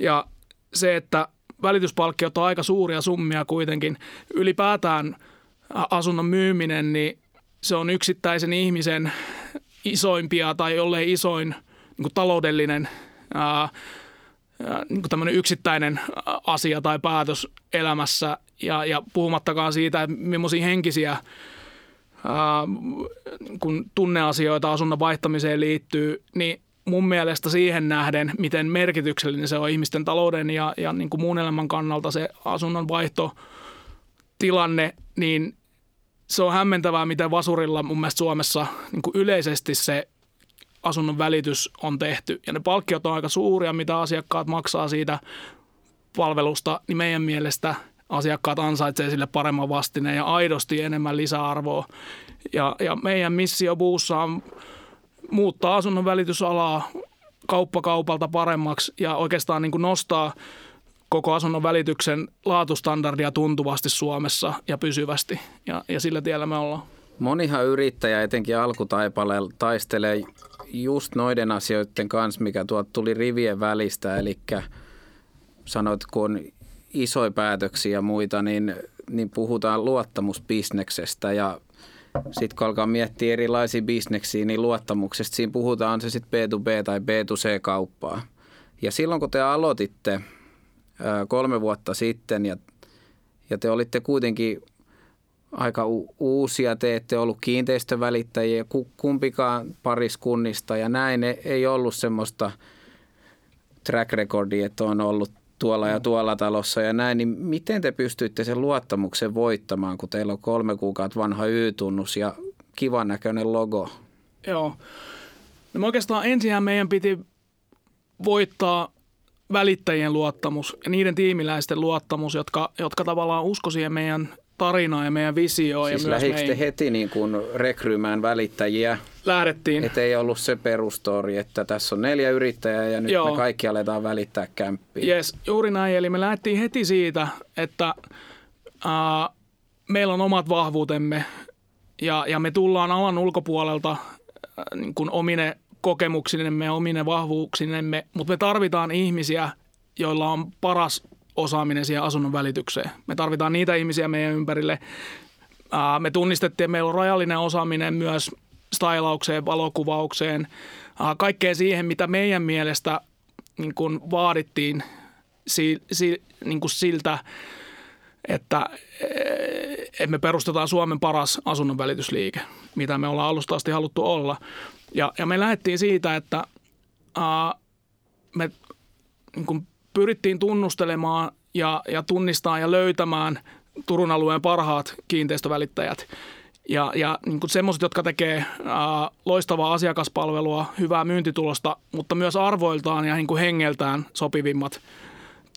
Ja se, että välityspalkkiot on aika suuria summia kuitenkin. Ylipäätään asunnon myyminen, niin se on yksittäisen ihmisen isoimpia tai jollei isoin niin taloudellinen ää, niin kuin tämmöinen yksittäinen asia tai päätös elämässä. Ja, ja puhumattakaan siitä, että millaisia henkisiä ää, kun tunneasioita asunnon vaihtamiseen liittyy, niin mun mielestä siihen nähden, miten merkityksellinen se on ihmisten talouden ja, ja niin kuin muun elämän kannalta se asunnon vaihtotilanne, niin se on hämmentävää, miten Vasurilla mun mielestä Suomessa niin kuin yleisesti se asunnon välitys on tehty. Ja ne palkkiot on aika suuria, mitä asiakkaat maksaa siitä palvelusta, niin meidän mielestä asiakkaat ansaitsee sille paremman vastineen ja aidosti enemmän lisäarvoa. Ja, ja meidän missio Buussa on muuttaa asunnon välitysalaa kauppa kaupalta paremmaksi ja oikeastaan niin kuin nostaa koko asunnon välityksen laatustandardia tuntuvasti Suomessa ja pysyvästi. Ja, ja sillä tiellä me ollaan. Monihan yrittäjä etenkin alkutaipaleella taistelee just noiden asioiden kanssa, mikä tuolta tuli rivien välistä. Eli sanoit, kun on isoja päätöksiä ja muita, niin, niin puhutaan luottamusbisneksestä ja sitten kun alkaa miettiä erilaisia bisneksiä, niin luottamuksesta siinä puhutaan se sitten B2B tai B2C-kauppaa. Ja silloin kun te aloititte kolme vuotta sitten ja, ja te olitte kuitenkin aika u- uusia, te ette ollut kiinteistövälittäjiä kumpikaan pariskunnista ja näin ei ollut semmoista track recordia, että on ollut tuolla ja tuolla talossa ja näin, niin miten te pystyitte sen luottamuksen voittamaan, kun teillä on kolme kuukautta vanha Y-tunnus ja kivan näköinen logo? Joo. No me oikeastaan ensin meidän piti voittaa välittäjien luottamus ja niiden tiimiläisten luottamus, jotka, jotka tavallaan usko siihen meidän tarinaa ja meidän visioon. Siis ja myös meidän... heti niin kuin rekryymään välittäjiä? Lähdettiin. Että ei ollut se perustori, että tässä on neljä yrittäjää ja nyt Joo. me kaikki aletaan välittää kämppiä. Yes, juuri näin. Eli me lähdettiin heti siitä, että äh, meillä on omat vahvuutemme ja, ja me tullaan alan ulkopuolelta äh, niin kuin omine kokemuksinemme ja omine vahvuuksinemme, mutta me tarvitaan ihmisiä, joilla on paras osaaminen siihen asunnon välitykseen. Me tarvitaan niitä ihmisiä meidän ympärille. Me tunnistettiin, että meillä on rajallinen osaaminen myös stylaukseen, valokuvaukseen, kaikkeen siihen, mitä meidän mielestä niin kuin vaadittiin si, si, niin kuin siltä, että, me perustetaan Suomen paras asunnon välitysliike, mitä me ollaan alusta asti haluttu olla. Ja, ja me lähdettiin siitä, että ää, me niin kuin pyrittiin tunnustelemaan ja, ja tunnistamaan ja löytämään Turun alueen parhaat kiinteistövälittäjät. Ja, ja niin semmoiset, jotka tekee ää, loistavaa asiakaspalvelua, hyvää myyntitulosta, mutta myös arvoiltaan ja niin kuin hengeltään sopivimmat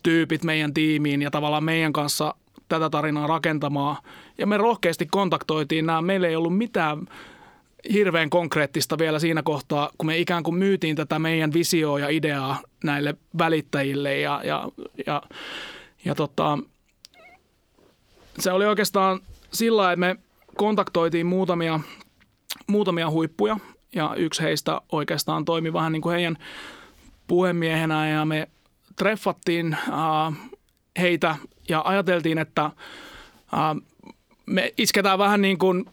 tyypit meidän tiimiin ja tavallaan meidän kanssa tätä tarinaa rakentamaan. Ja me rohkeasti kontaktoitiin nämä. Meillä ei ollut mitään hirveän konkreettista vielä siinä kohtaa, kun me ikään kuin myytiin tätä meidän visioa ja ideaa näille välittäjille ja, ja, ja, ja tota, se oli oikeastaan sillä, että me kontaktoitiin muutamia, muutamia huippuja ja yksi heistä oikeastaan toimi vähän niin kuin heidän puhemiehenä ja me treffattiin äh, heitä ja ajateltiin, että äh, me isketään vähän niin kuin,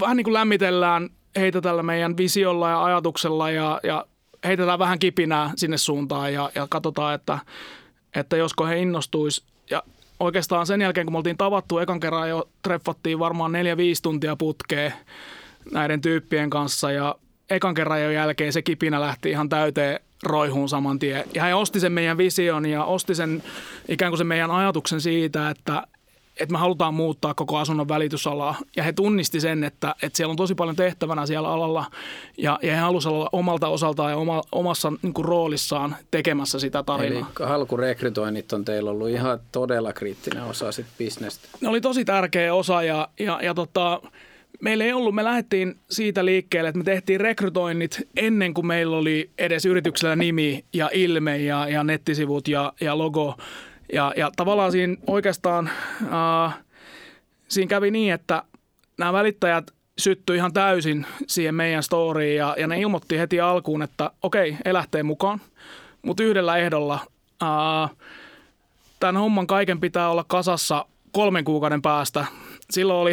vähän niin kuin lämmitellään heitä tällä meidän visiolla ja ajatuksella ja, ja heitetään vähän kipinää sinne suuntaan ja, ja katsotaan, että, että josko he innostuisi. Ja oikeastaan sen jälkeen, kun me oltiin tavattu, ekan kerran jo treffattiin varmaan neljä 5 tuntia putkeen näiden tyyppien kanssa ja ekan kerran jo jälkeen se kipinä lähti ihan täyteen roihuun saman tien. Ja hän osti sen meidän vision ja osti sen ikään kuin sen meidän ajatuksen siitä, että, että me halutaan muuttaa koko asunnon välitysalaa. Ja he tunnisti sen, että, että siellä on tosi paljon tehtävänä siellä alalla ja, ja he halusivat olla omalta osaltaan ja oma, omassa niin kuin, roolissaan tekemässä sitä tarinaa. Eli halkurekrytoinnit on teillä ollut ihan todella kriittinen osa sit bisnestä. Ne oli tosi tärkeä osa ja, ja, ja tota, meillä ei ollut, me lähdettiin siitä liikkeelle, että me tehtiin rekrytoinnit ennen kuin meillä oli edes yrityksellä nimi ja ilme ja, ja nettisivut ja, ja logo. Ja, ja tavallaan siinä oikeastaan äh, siinä kävi niin, että nämä välittäjät syttyi ihan täysin siihen meidän storyin ja, ja ne ilmoitti heti alkuun, että okei, okay, lähtee mukaan, mutta yhdellä ehdolla. Äh, tämän homman kaiken pitää olla kasassa kolmen kuukauden päästä. Silloin oli,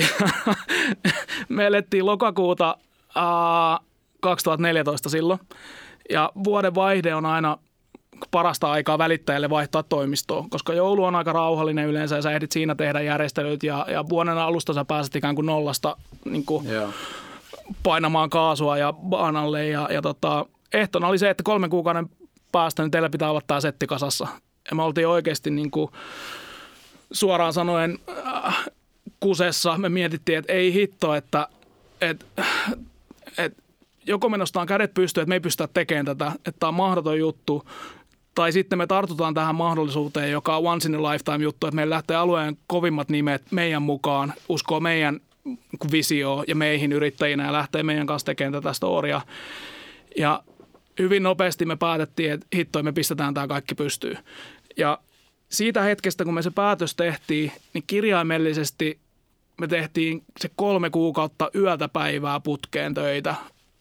(laughs) me elettiin lokakuuta äh, 2014 silloin ja vuoden vaihde on aina parasta aikaa välittäjälle vaihtaa toimistoa, koska joulu on aika rauhallinen yleensä ja sä ehdit siinä tehdä järjestelyt ja, ja vuoden alusta sä pääset ikään kuin nollasta niin kuin painamaan kaasua ja baanalle ja, ja tota, ehtona oli se, että kolmen kuukauden päästä niin teillä pitää olla tämä setti kasassa. Ja me oltiin oikeasti niin kuin, suoraan sanoen äh, kusessa, me mietittiin, että ei hitto, että, että, että joko me nostaan kädet pystyyn, että me ei pystytä tekemään tätä, että tämä on mahdoton juttu, tai sitten me tartutaan tähän mahdollisuuteen, joka on once in a lifetime juttu, että meillä lähtee alueen kovimmat nimet meidän mukaan, uskoo meidän visio ja meihin yrittäjinä ja lähtee meidän kanssa tekemään tätä storia. Ja hyvin nopeasti me päätettiin, että hittoi me pistetään tämä kaikki pystyyn. Ja siitä hetkestä, kun me se päätös tehtiin, niin kirjaimellisesti me tehtiin se kolme kuukautta yötä päivää putkeen töitä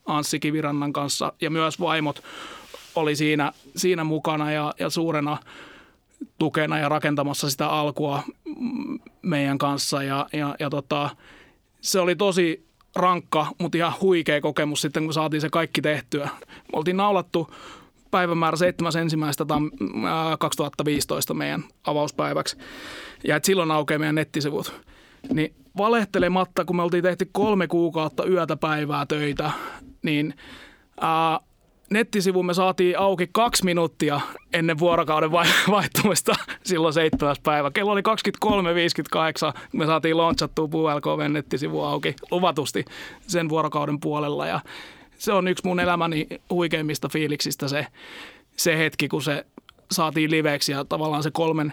Anssi Kivirannan kanssa ja myös vaimot oli siinä, siinä mukana ja, ja suurena tukena ja rakentamassa sitä alkua meidän kanssa. Ja, ja, ja tota, se oli tosi rankka, mutta ihan huikea kokemus sitten, kun saatiin se kaikki tehtyä. Me oltiin naulattu päivämäärä 7.1. 2015 meidän avauspäiväksi. Ja et silloin aukeaa meidän nettisivut. Niin valehtelematta, kun me oltiin tehty kolme kuukautta yötä päivää töitä, niin ää, nettisivumme saatiin auki kaksi minuuttia ennen vuorokauden (laughs) vaihtumista silloin seitsemäs päivä. Kello oli 23.58, me saatiin launchattua PuLKV nettisivu auki luvatusti sen vuorokauden puolella ja se on yksi mun elämäni huikeimmista fiiliksistä se, se hetki, kun se saatiin liveksi ja tavallaan se kolmen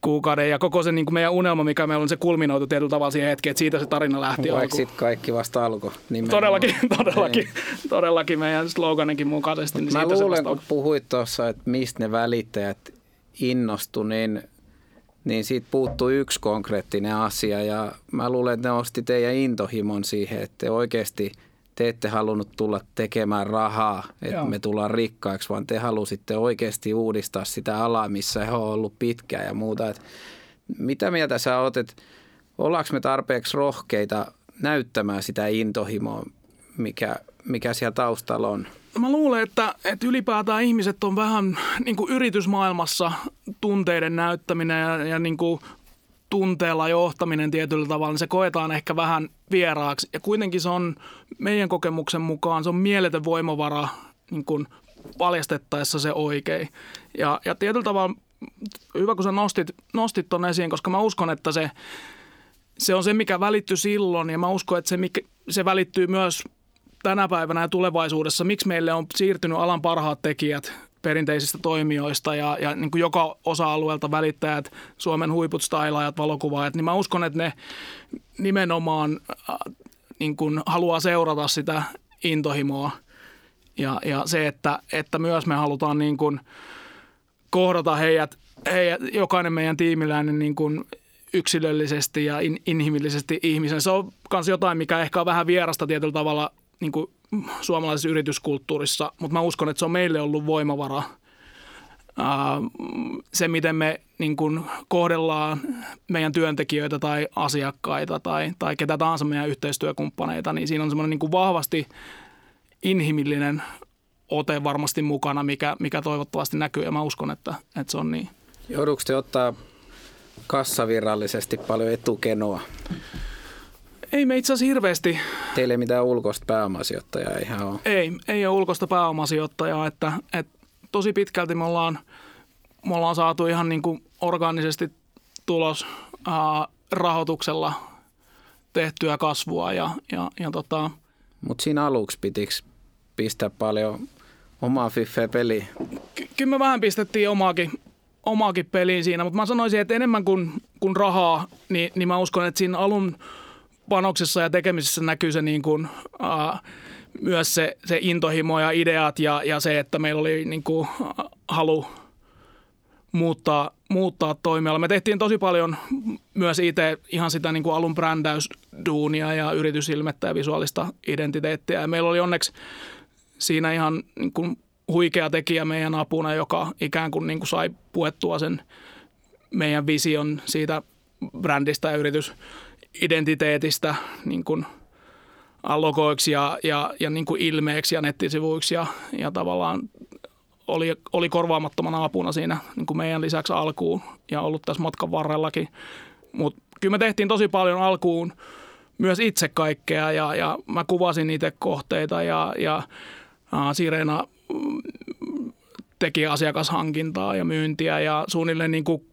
kuukauden ja koko se niin kuin meidän unelma, mikä meillä on se kulminoitu tietyllä tavalla siihen hetkeen, että siitä se tarina lähti Vaikka sitten kaikki vasta alkoi. Todellakin, todellakin, niin. todellakin meidän sloganinkin mukaisesti. Niin Mä luulen, kun puhuit tuossa, että mistä ne välittäjät innostu, niin, niin siitä puuttuu yksi konkreettinen asia ja mä luulen, että ne osti teidän intohimon siihen, että te oikeasti – te ette halunnut tulla tekemään rahaa, että Joo. me tullaan rikkaiksi, vaan te halusitte oikeasti uudistaa sitä alaa, missä he on ollut pitkään ja muuta. Et mitä mieltä sä oot, että ollaanko me tarpeeksi rohkeita näyttämään sitä intohimoa, mikä, mikä siellä taustalla on? Mä luulen, että, että ylipäätään ihmiset on vähän niin kuin yritysmaailmassa tunteiden näyttäminen ja, ja niin kuin tunteella johtaminen tietyllä tavalla, niin se koetaan ehkä vähän vieraaksi. Ja kuitenkin se on meidän kokemuksen mukaan, se on mieletön voimavara niin kuin paljastettaessa se oikein. Ja, ja tietyllä tavalla hyvä, kun sä nostit, nostit esiin, koska mä uskon, että se, se on se, mikä välittyi silloin ja mä uskon, että se, mikä, se välittyy myös tänä päivänä ja tulevaisuudessa. Miksi meille on siirtynyt alan parhaat tekijät perinteisistä toimijoista ja, ja niin kuin joka osa-alueelta välittäjät, Suomen huiput, stylaajat, valokuvaajat, niin mä uskon, että ne nimenomaan äh, niin kuin haluaa seurata sitä intohimoa ja, ja se, että, että myös me halutaan niin kuin kohdata heidät, heidät, jokainen meidän tiimiläinen niin kuin yksilöllisesti ja in, inhimillisesti ihmisen. Se on myös jotain, mikä ehkä on vähän vierasta tietyllä tavalla niin kuin suomalaisessa yrityskulttuurissa, mutta mä uskon, että se on meille ollut voimavara. Se, miten me niin kuin kohdellaan meidän työntekijöitä tai asiakkaita tai, tai ketä tahansa meidän yhteistyökumppaneita, niin siinä on semmoinen niin vahvasti inhimillinen ote varmasti mukana, mikä, mikä toivottavasti näkyy ja mä uskon, että, että se on niin. Joudutko te ottaa kassavirallisesti paljon etukenoa? Ei me itse asiassa hirveästi. Teillä ei mitään ulkoista pääomasijoittajaa ihan ole. Ei, ei ole ulkoista pääomasijoittajaa, että, että tosi pitkälti me ollaan, me ollaan saatu ihan niin kuin orgaanisesti tulos ää, rahoituksella tehtyä kasvua ja, ja, ja tota, Mutta siinä aluksi pitikö pistää paljon omaa fiffeä peliin? ky- kyllä me vähän pistettiin omaakin, omaakin peliin siinä, mutta mä sanoisin, että enemmän kuin, kuin rahaa, niin, niin mä uskon, että siinä alun panoksessa ja tekemisessä näkyy se niin kuin, äh, myös se, se intohimo ja ideat ja, ja se, että meillä oli niin kuin, halu muuttaa, muuttaa toimiala. Me tehtiin tosi paljon myös itse ihan sitä niin kuin alun brändäysduunia ja yritysilmettä ja visuaalista identiteettiä. Ja meillä oli onneksi siinä ihan niin kuin huikea tekijä meidän apuna, joka ikään kuin, niin kuin sai puettua sen meidän vision siitä brändistä ja yritysidentiteetistä niin kuin logoiksi ja, ja, ja niin kuin ilmeeksi ja nettisivuiksi ja, ja tavallaan oli, oli korvaamattomana apuna siinä niin kuin meidän lisäksi alkuun ja ollut tässä matkan varrellakin. Mutta kyllä me tehtiin tosi paljon alkuun myös itse kaikkea ja, ja mä kuvasin itse kohteita ja, ja äh, Sirena mm, teki asiakashankintaa ja myyntiä ja suunnilleen niin kuin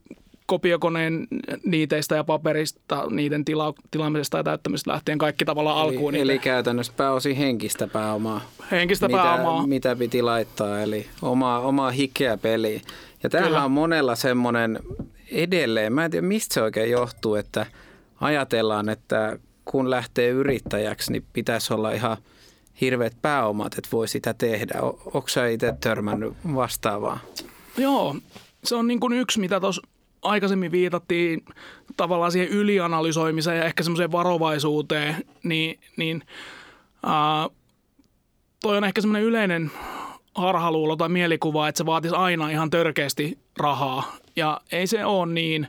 kopiokoneen niiteistä ja paperista, niiden tila, tilaamisesta ja täyttämisestä lähtien kaikki tavallaan alkuun. Eli, eli käytännössä pääosin henkistä pääomaa. henkistä mitä, pääomaa. mitä piti laittaa, eli omaa, omaa hikeä peliä. Ja tämähän Kyllä. on monella semmoinen edelleen, mä en tiedä mistä se oikein johtuu, että ajatellaan, että kun lähtee yrittäjäksi, niin pitäisi olla ihan hirveät pääomat, että voi sitä tehdä. O- Onko sä itse törmännyt vastaavaa? Joo, se on niin kuin yksi, mitä tuossa aikaisemmin viitattiin tavallaan siihen ylianalysoimiseen ja ehkä semmoiseen varovaisuuteen, niin, niin ää, toi on ehkä semmoinen yleinen harhaluulo tai mielikuva, että se vaatisi aina ihan törkeästi rahaa. Ja ei se ole niin.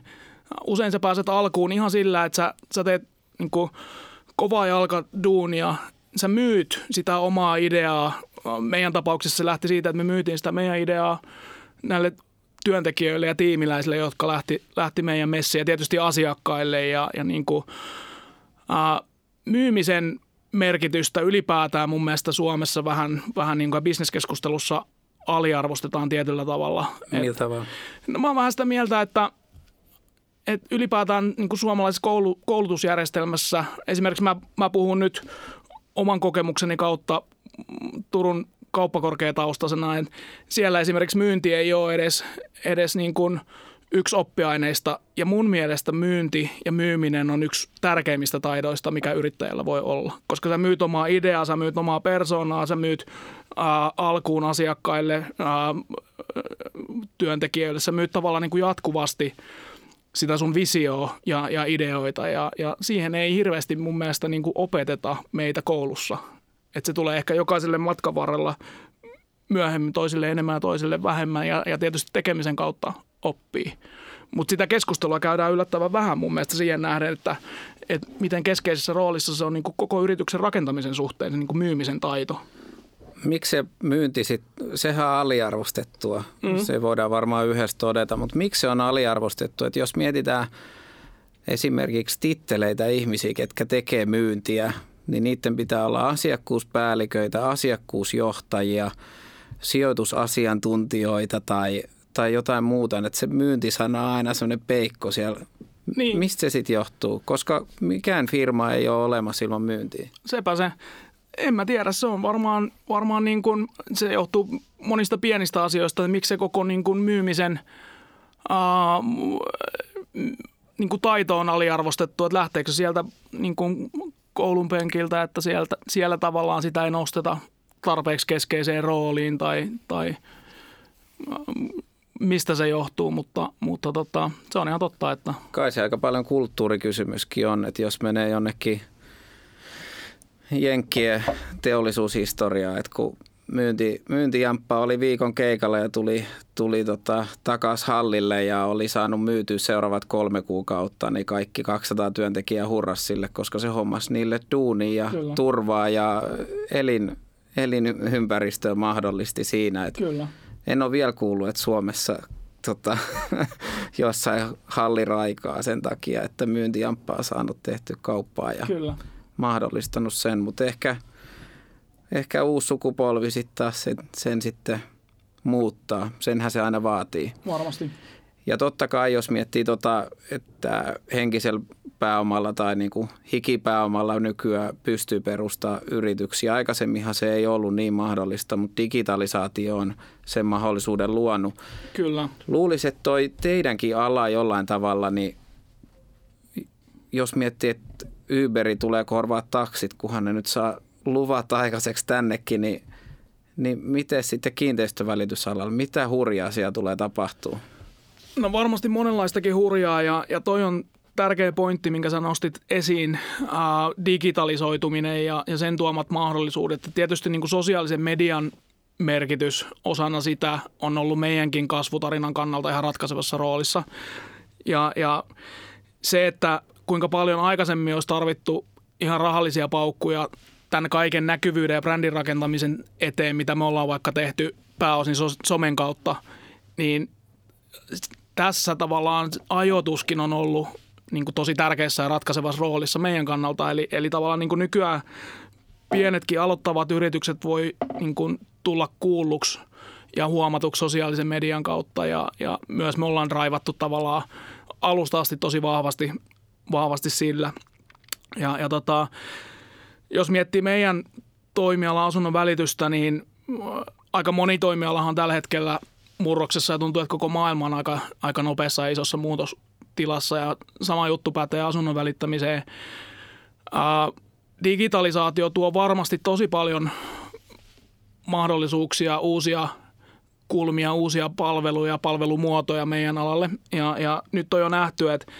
Usein sä pääset alkuun ihan sillä, että sä, sä teet niin kuin kovaa jalka duunia, sä myyt sitä omaa ideaa. Meidän tapauksessa se lähti siitä, että me myytiin sitä meidän ideaa näille työntekijöille ja tiimiläisille, jotka lähti, lähti meidän messiin ja tietysti asiakkaille ja, ja niin kuin, ää, myymisen merkitystä ylipäätään mun mielestä Suomessa vähän, vähän niin kuin bisneskeskustelussa aliarvostetaan tietyllä tavalla. Et, Miltä tavalla? no mä oon vähän sitä mieltä, että, että ylipäätään niin kuin suomalaisessa koulu, koulutusjärjestelmässä, esimerkiksi mä, mä puhun nyt oman kokemukseni kautta Turun kauppakorkeataustaisena, että siellä esimerkiksi myynti ei ole edes, edes niin kuin yksi oppiaineista. Ja mun mielestä myynti ja myyminen on yksi tärkeimmistä taidoista, mikä yrittäjällä voi olla. Koska sä myyt omaa ideaa, sä myyt omaa persoonaa, sä myyt ää, alkuun asiakkaille, ää, työntekijöille, sä myyt tavallaan niin kuin jatkuvasti sitä sun visioa ja, ja ideoita ja, ja siihen ei hirveästi mun mielestä niin kuin opeteta meitä koulussa. Että se tulee ehkä jokaiselle matkan varrella myöhemmin toisille enemmän ja toisille vähemmän ja, ja tietysti tekemisen kautta oppii. Mutta sitä keskustelua käydään yllättävän vähän mun mielestä siihen nähden, että, että miten keskeisessä roolissa se on niin kuin koko yrityksen rakentamisen suhteen, niin kuin myymisen taito. Miksi se myynti sit, sehän on aliarvostettua, mm. se voidaan varmaan yhdessä todeta, mutta miksi se on aliarvostettu, että jos mietitään esimerkiksi titteleitä ihmisiä, ketkä tekee myyntiä, niin niiden pitää olla asiakkuuspäälliköitä, asiakkuusjohtajia, sijoitusasiantuntijoita tai, tai jotain muuta, että se myyntisana on aina semmoinen peikko siellä. Niin. Mistä se sitten johtuu? Koska mikään firma ei ole olemassa ilman myyntiä. Sepä se. En mä tiedä, se on varmaan, varmaan niin kuin, se johtuu monista pienistä asioista, että miksi se koko niin kuin myymisen ää, niin kuin taito on aliarvostettu, että lähteekö sieltä niin kuin koulun penkiltä, että sieltä, siellä tavallaan sitä ei nosteta tarpeeksi keskeiseen rooliin tai, tai mistä se johtuu, mutta, mutta tota, se on ihan totta, että Kai se aika paljon kulttuurikysymyskin on, että jos menee jonnekin Jenkkien teollisuushistoriaa, että kun myynti, myyntijamppa oli viikon keikalla ja tuli, tuli tota, takas hallille ja oli saanut myytyä seuraavat kolme kuukautta, niin kaikki 200 työntekijää hurras sille, koska se hommas niille duunia ja Kyllä. turvaa ja elin, elinympäristöä mahdollisti siinä, että kyllä. en ole vielä kuullut, että Suomessa tota, (laughs) jossain halliraikaa sen takia, että myyntijamppa on saanut tehty kauppaa ja Kyllä. mahdollistanut sen, mutta ehkä, ehkä uusi sukupolvi sitten taas sen, sen sitten muuttaa. Senhän se aina vaatii. Varmasti. Ja totta kai, jos miettii, tota, että henkisellä pääomalla tai niin kuin hikipääomalla nykyään pystyy perustamaan yrityksiä. Aikaisemminhan se ei ollut niin mahdollista, mutta digitalisaatio on sen mahdollisuuden luonut. Kyllä. Luulisin, että toi teidänkin ala jollain tavalla, niin jos miettii, että Uberi tulee korvaa taksit, kunhan ne nyt saa luvat aikaiseksi tännekin, niin, niin miten sitten kiinteistövälitysalalla, mitä hurjaa siellä tulee tapahtuu? No varmasti monenlaistakin hurjaa ja, ja toi on tärkeä pointti, minkä sä nostit esiin, äh, digitalisoituminen ja, ja sen tuomat mahdollisuudet. Tietysti niin kuin sosiaalisen median merkitys osana sitä on ollut meidänkin kasvutarinan kannalta ihan ratkaisevassa roolissa. Ja, ja se, että kuinka paljon aikaisemmin olisi tarvittu ihan rahallisia paukkuja tämän kaiken näkyvyyden ja brändin rakentamisen eteen, mitä me ollaan vaikka tehty pääosin somen kautta, niin tässä tavallaan ajoituskin on ollut niin kuin tosi tärkeässä ja ratkaisevassa roolissa meidän kannalta. Eli, eli tavallaan niin kuin nykyään pienetkin aloittavat yritykset voi niin kuin tulla kuulluksi ja huomatuksi sosiaalisen median kautta. Ja, ja myös me ollaan raivattu tavallaan alusta asti tosi vahvasti, vahvasti sillä. Ja, ja tota, jos miettii meidän toimiala asunnon välitystä, niin aika moni toimialahan tällä hetkellä murroksessa ja tuntuu, että koko maailma on aika, aika nopeassa ja isossa muutostilassa ja sama juttu pätee asunnon välittämiseen. Ää, digitalisaatio tuo varmasti tosi paljon mahdollisuuksia, uusia kulmia, uusia palveluja, palvelumuotoja meidän alalle. Ja, ja nyt on jo nähty, että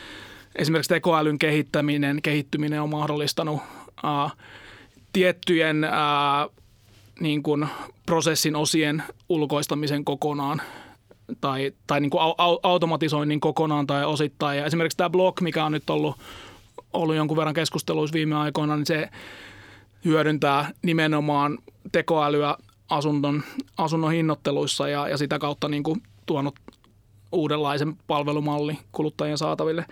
esimerkiksi tekoälyn kehittäminen, kehittyminen on mahdollistanut ää, tiettyjen ää, niin kuin prosessin osien ulkoistamisen kokonaan tai, tai niin kuin automatisoinnin kokonaan tai osittain. Ja esimerkiksi tämä blog, mikä on nyt ollut, ollut jonkun verran keskusteluissa viime aikoina, niin se hyödyntää nimenomaan tekoälyä asunnon, asunnon hinnoitteluissa ja, ja sitä kautta niin kuin tuonut uudenlaisen palvelumalli kuluttajien saataville.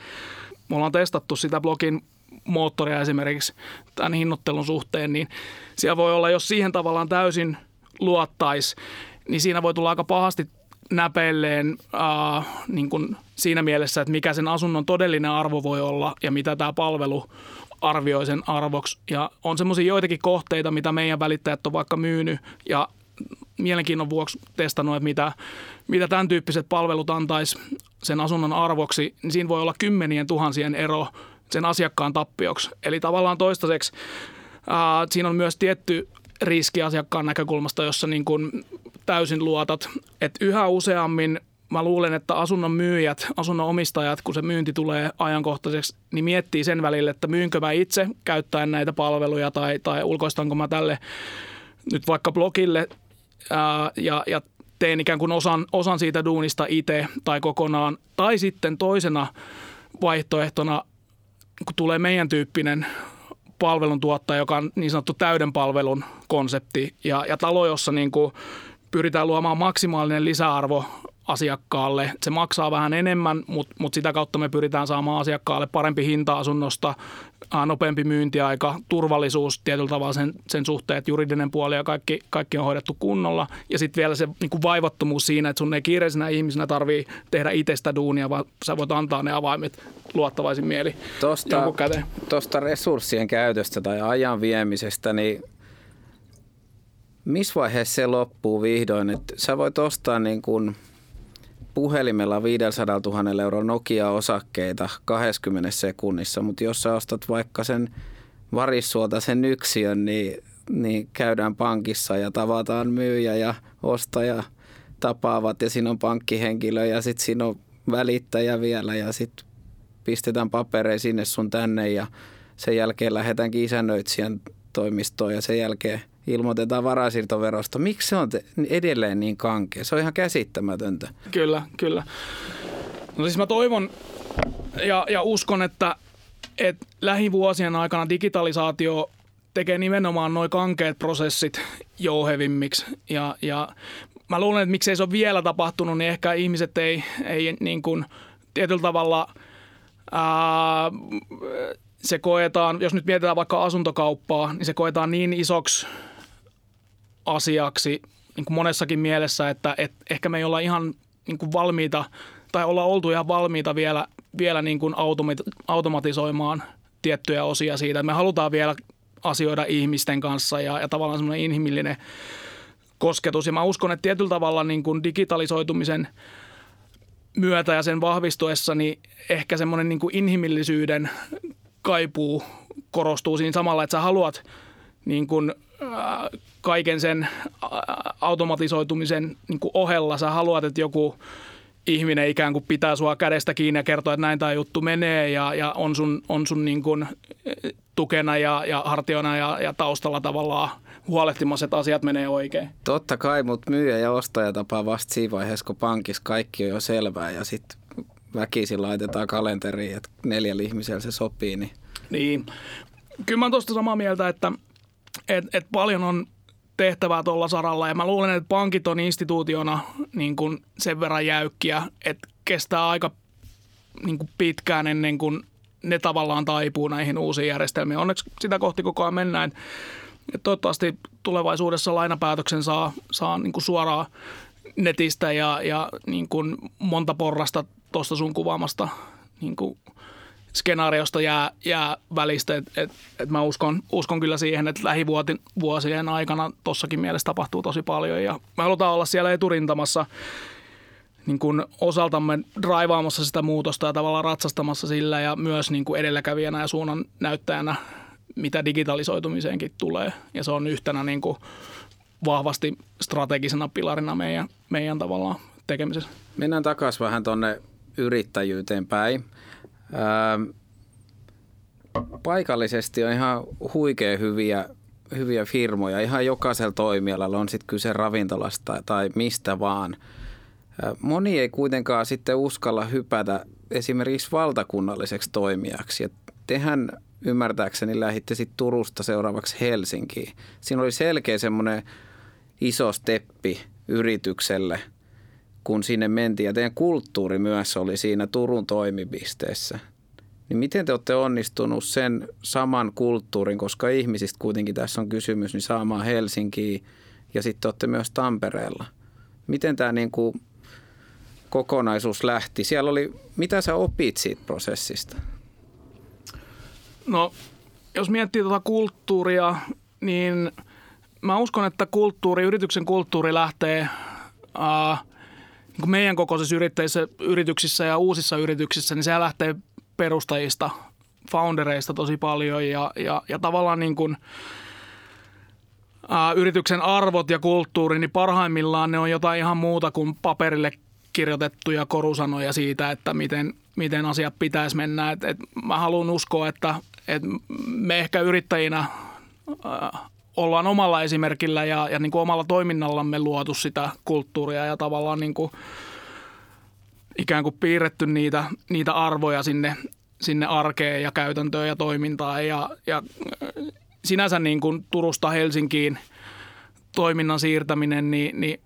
Me ollaan testattu sitä blogin moottoria esimerkiksi tämän hinnoittelun suhteen, niin siellä voi olla, jos siihen tavallaan täysin luottaisi, niin siinä voi tulla aika pahasti näpeilleen äh, niin kuin siinä mielessä, että mikä sen asunnon todellinen arvo voi olla ja mitä tämä palvelu arvioi sen arvoksi. Ja on semmoisia joitakin kohteita, mitä meidän välittäjät on vaikka myynyt ja mielenkiinnon vuoksi testannut, että mitä, mitä tämän tyyppiset palvelut antaisi sen asunnon arvoksi, niin siinä voi olla kymmenien tuhansien ero sen asiakkaan tappioksi. Eli tavallaan toistaiseksi ää, siinä on myös tietty riski asiakkaan näkökulmasta, jossa niin kuin täysin luotat. Että yhä useammin mä luulen, että asunnon myyjät, asunnon omistajat, kun se myynti tulee ajankohtaiseksi, niin miettii sen välillä, että myynkö mä itse käyttäen näitä palveluja tai, tai ulkoistanko mä tälle nyt vaikka blogille ää, ja, ja teen ikään kuin osan, osan siitä duunista itse tai kokonaan. Tai sitten toisena vaihtoehtona kun tulee meidän tyyppinen palveluntuottaja, joka on niin sanottu täyden palvelun konsepti ja, ja talo, jossa niin kuin pyritään luomaan maksimaalinen lisäarvo asiakkaalle. Se maksaa vähän enemmän, mutta, mutta sitä kautta me pyritään saamaan asiakkaalle parempi hinta asunnosta, nopeampi myyntiaika, turvallisuus tietyllä tavalla sen, sen suhteen, että juridinen puoli ja kaikki, kaikki on hoidettu kunnolla. Ja sitten vielä se niin kuin vaivattomuus siinä, että sun ei kiireisenä ihmisenä tarvii tehdä itsestä duunia, vaan sä voit antaa ne avaimet luottavaisin mieli Tuosta, tuosta resurssien käytöstä tai ajan viemisestä, niin missä vaiheessa se loppuu vihdoin? Että sä voit ostaa niin kuin – puhelimella 500 000 euron Nokia-osakkeita 20 sekunnissa, mutta jos sä ostat vaikka sen varissuota sen yksiön, niin, niin käydään pankissa ja tavataan myyjä ja ostaja tapaavat ja siinä on pankkihenkilö ja sitten siinä on välittäjä vielä ja sitten pistetään papereja sinne sun tänne ja sen jälkeen lähdetäänkin isännöitsijän toimistoon ja sen jälkeen – ilmoitetaan varainsiirtoverosta. Miksi se on edelleen niin kankea? Se on ihan käsittämätöntä. Kyllä, kyllä. No siis mä toivon ja, ja uskon, että, että lähivuosien aikana digitalisaatio tekee nimenomaan noin kankeet prosessit jouhevimmiksi. Ja, ja mä luulen, että miksei se ole vielä tapahtunut, niin ehkä ihmiset ei, ei niin kuin tietyllä tavalla ää, se koetaan, jos nyt mietitään vaikka asuntokauppaa, niin se koetaan niin isoksi asiaksi niin kuin monessakin mielessä, että, että ehkä me ei olla ihan niin kuin valmiita tai olla oltu ihan valmiita vielä, vielä niin kuin automatisoimaan tiettyjä osia siitä. Me halutaan vielä asioida ihmisten kanssa ja, ja tavallaan semmoinen inhimillinen kosketus. Ja mä uskon, että tietyllä tavalla niin kuin digitalisoitumisen myötä ja sen vahvistuessa, niin ehkä semmoinen niin kuin inhimillisyyden kaipuu korostuu siinä samalla, että sä haluat niin kuin, äh, kaiken sen automatisoitumisen niin kuin ohella, sä haluat, että joku ihminen ikään kuin pitää sua kädestä kiinni ja kertoo, että näin tämä juttu menee ja, ja on sun, on sun niin kuin tukena ja, ja hartiona ja, ja taustalla tavallaan huolehtimassa, että asiat menee oikein. Totta kai, mutta myyjä ja ostaja tapaa vasta siinä vaiheessa, kun pankissa kaikki on jo selvää ja sitten väkisin laitetaan kalenteriin, että neljällä ihmisellä se sopii. Niin, niin. Kyllä mä oon tuosta samaa mieltä, että et, et paljon on tehtävää tuolla saralla ja mä luulen, että pankit on instituutiona niin kuin sen verran jäykkiä, että kestää aika niin kuin pitkään ennen kuin ne tavallaan taipuu näihin uusiin järjestelmiin. Onneksi sitä kohti koko ajan mennään. Et toivottavasti tulevaisuudessa lainapäätöksen saa, saa niin kuin suoraan netistä ja, ja niin kuin monta porrasta tuosta sun kuvaamasta niin kuin skenaariosta jää, jää välistä. Et, et, et mä uskon, uskon kyllä siihen, että lähivuosien aikana tossakin mielessä tapahtuu tosi paljon ja me halutaan olla siellä eturintamassa niin kuin osaltamme draivaamassa sitä muutosta ja tavallaan ratsastamassa sillä ja myös niin kuin edelläkävijänä ja suunnan näyttäjänä, mitä digitalisoitumiseenkin tulee. Ja se on yhtenä niin vahvasti strategisena pilarina meidän, meidän tavallaan tekemisessä. Mennään takaisin vähän tuonne yrittäjyyteen päin. Ähm, paikallisesti on ihan huikea hyviä, hyviä firmoja. Ihan jokaisella toimialalla on sitten kyse ravintolasta tai mistä vaan. Äh, moni ei kuitenkaan sitten uskalla hypätä esimerkiksi valtakunnalliseksi toimijaksi. Ja tehän ymmärtääkseni lähditte sitten Turusta seuraavaksi Helsinkiin. Siinä oli selkeä semmoinen iso steppi yritykselle – kun sinne mentiin ja teidän kulttuuri myös oli siinä Turun toimipisteessä. Niin miten te olette onnistunut sen saman kulttuurin, koska ihmisistä kuitenkin tässä on kysymys, niin saamaan Helsinkiin ja sitten olette myös Tampereella. Miten tämä niin kuin kokonaisuus lähti? Siellä oli, mitä sä opit siitä prosessista? No, jos miettii tuota kulttuuria, niin mä uskon, että kulttuuri, yrityksen kulttuuri lähtee äh, niin meidän kokoisissa yrittäjissä, yrityksissä ja uusissa yrityksissä, niin se lähtee perustajista, foundereista tosi paljon ja, ja, ja tavallaan niin kuin, ää, yrityksen arvot ja kulttuuri, niin parhaimmillaan ne on jotain ihan muuta kuin paperille kirjoitettuja korusanoja siitä, että miten, miten asiat pitäisi mennä. Et, et mä haluan uskoa, että et me ehkä yrittäjinä ää, ollaan omalla esimerkillä ja, ja niin kuin omalla toiminnallamme luotu sitä kulttuuria ja tavallaan niin kuin ikään kuin piirretty niitä, niitä arvoja sinne, sinne arkeen ja käytäntöön ja toimintaan. Ja, ja sinänsä niin kuin Turusta Helsinkiin toiminnan siirtäminen, niin, niin,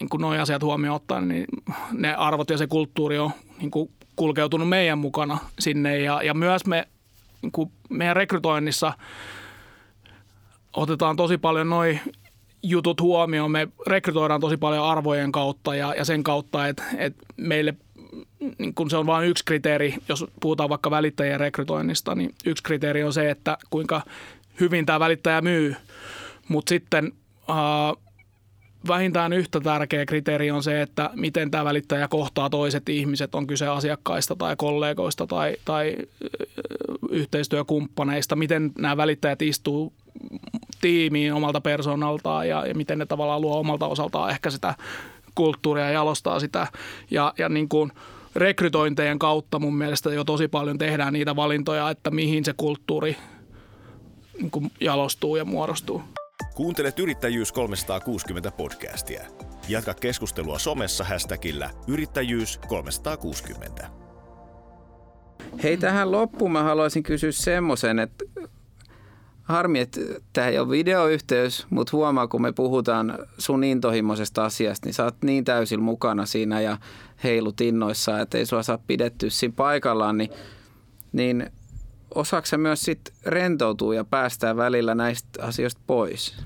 niin kuin nuo asiat huomioon ottaen, niin ne arvot ja se kulttuuri on niin kuin kulkeutunut meidän mukana sinne. Ja, ja myös me niin kuin meidän rekrytoinnissa – otetaan tosi paljon noin jutut huomioon. Me rekrytoidaan tosi paljon arvojen kautta ja, ja sen kautta, että, että meille niin kun se on vain yksi kriteeri, jos puhutaan vaikka välittäjien rekrytoinnista, niin yksi kriteeri on se, että kuinka hyvin tämä välittäjä myy. Mutta sitten äh, vähintään yhtä tärkeä kriteeri on se, että miten tämä välittäjä kohtaa toiset ihmiset, on kyse asiakkaista tai kollegoista tai, tai yhteistyökumppaneista, miten nämä välittäjät istuu tiimiin omalta persoonaltaan ja, ja miten ne tavallaan luo omalta osaltaan ehkä sitä kulttuuria ja jalostaa sitä. Ja, ja niin kuin rekrytointejen kautta mun mielestä jo tosi paljon tehdään niitä valintoja, että mihin se kulttuuri niin kuin jalostuu ja muodostuu. Kuuntelet Yrittäjyys 360 podcastia. Jatka keskustelua somessa hashtagillä Yrittäjyys 360. Hei, tähän loppuun mä haluaisin kysyä semmoisen, että harmi, että tämä ei ole videoyhteys, mutta huomaa, kun me puhutaan sun intohimoisesta asiasta, niin sä oot niin täysin mukana siinä ja heilut innoissa, että ei sua saa pidettyä siinä paikallaan, niin, niin osaako myös sit rentoutua ja päästää välillä näistä asioista pois?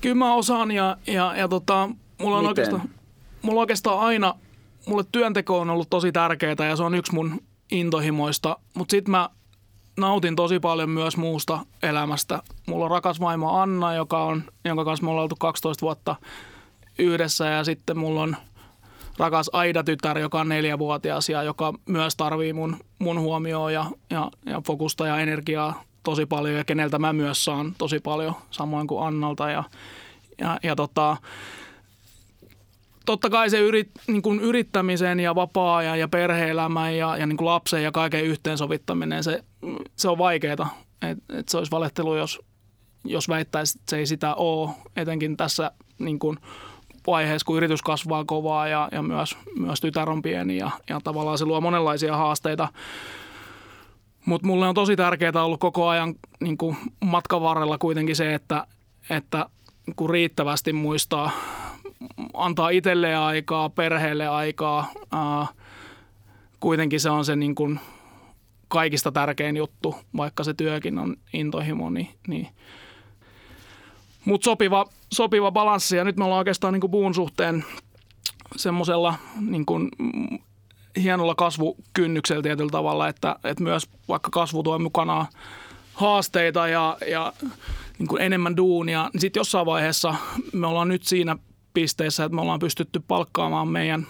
Kyllä mä osaan ja, ja, ja tota, mulla on oikeastaan, mulla oikeastaan aina, mulle työnteko on ollut tosi tärkeää ja se on yksi mun intohimoista, mutta sitten mä nautin tosi paljon myös muusta elämästä. Mulla on rakas vaimo Anna, joka on, jonka kanssa me ollaan oltu 12 vuotta yhdessä ja sitten mulla on rakas Aida-tytär, joka on neljävuotias ja joka myös tarvii mun, mun huomioon ja, ja, ja fokusta ja energiaa tosi paljon ja keneltä mä myös saan tosi paljon, samoin kuin Annalta. Ja, ja, ja tota, totta kai se yrit, niin kuin yrittämisen ja vapaa-ajan ja perhe-elämän ja, ja niin kuin lapsen ja kaiken yhteensovittaminen, se, se on vaikeaa. Et, et se olisi valehtelu, jos, jos väittäisi, että se ei sitä ole, etenkin tässä niin kuin vaiheessa, kun yritys kasvaa kovaa ja, ja myös, myös tytär on pieni ja, ja tavallaan se luo monenlaisia haasteita. Mutta mulle on tosi tärkeää ollut koko ajan niin kuin matkan varrella kuitenkin se, että, että kun riittävästi muistaa antaa itselle aikaa, perheelle aikaa. Ää, kuitenkin se on se niin kuin kaikista tärkein juttu, vaikka se työkin on intohimo. Niin, niin. Mutta sopiva, sopiva balanssi ja nyt me ollaan oikeastaan niin kuin puun suhteen semmoisella niin hienolla kasvukynnyksellä tietyllä tavalla, että, että myös vaikka kasvu tuo mukana haasteita ja, ja niin kuin enemmän duunia, niin sitten jossain vaiheessa me ollaan nyt siinä pisteessä, että me ollaan pystytty palkkaamaan meidän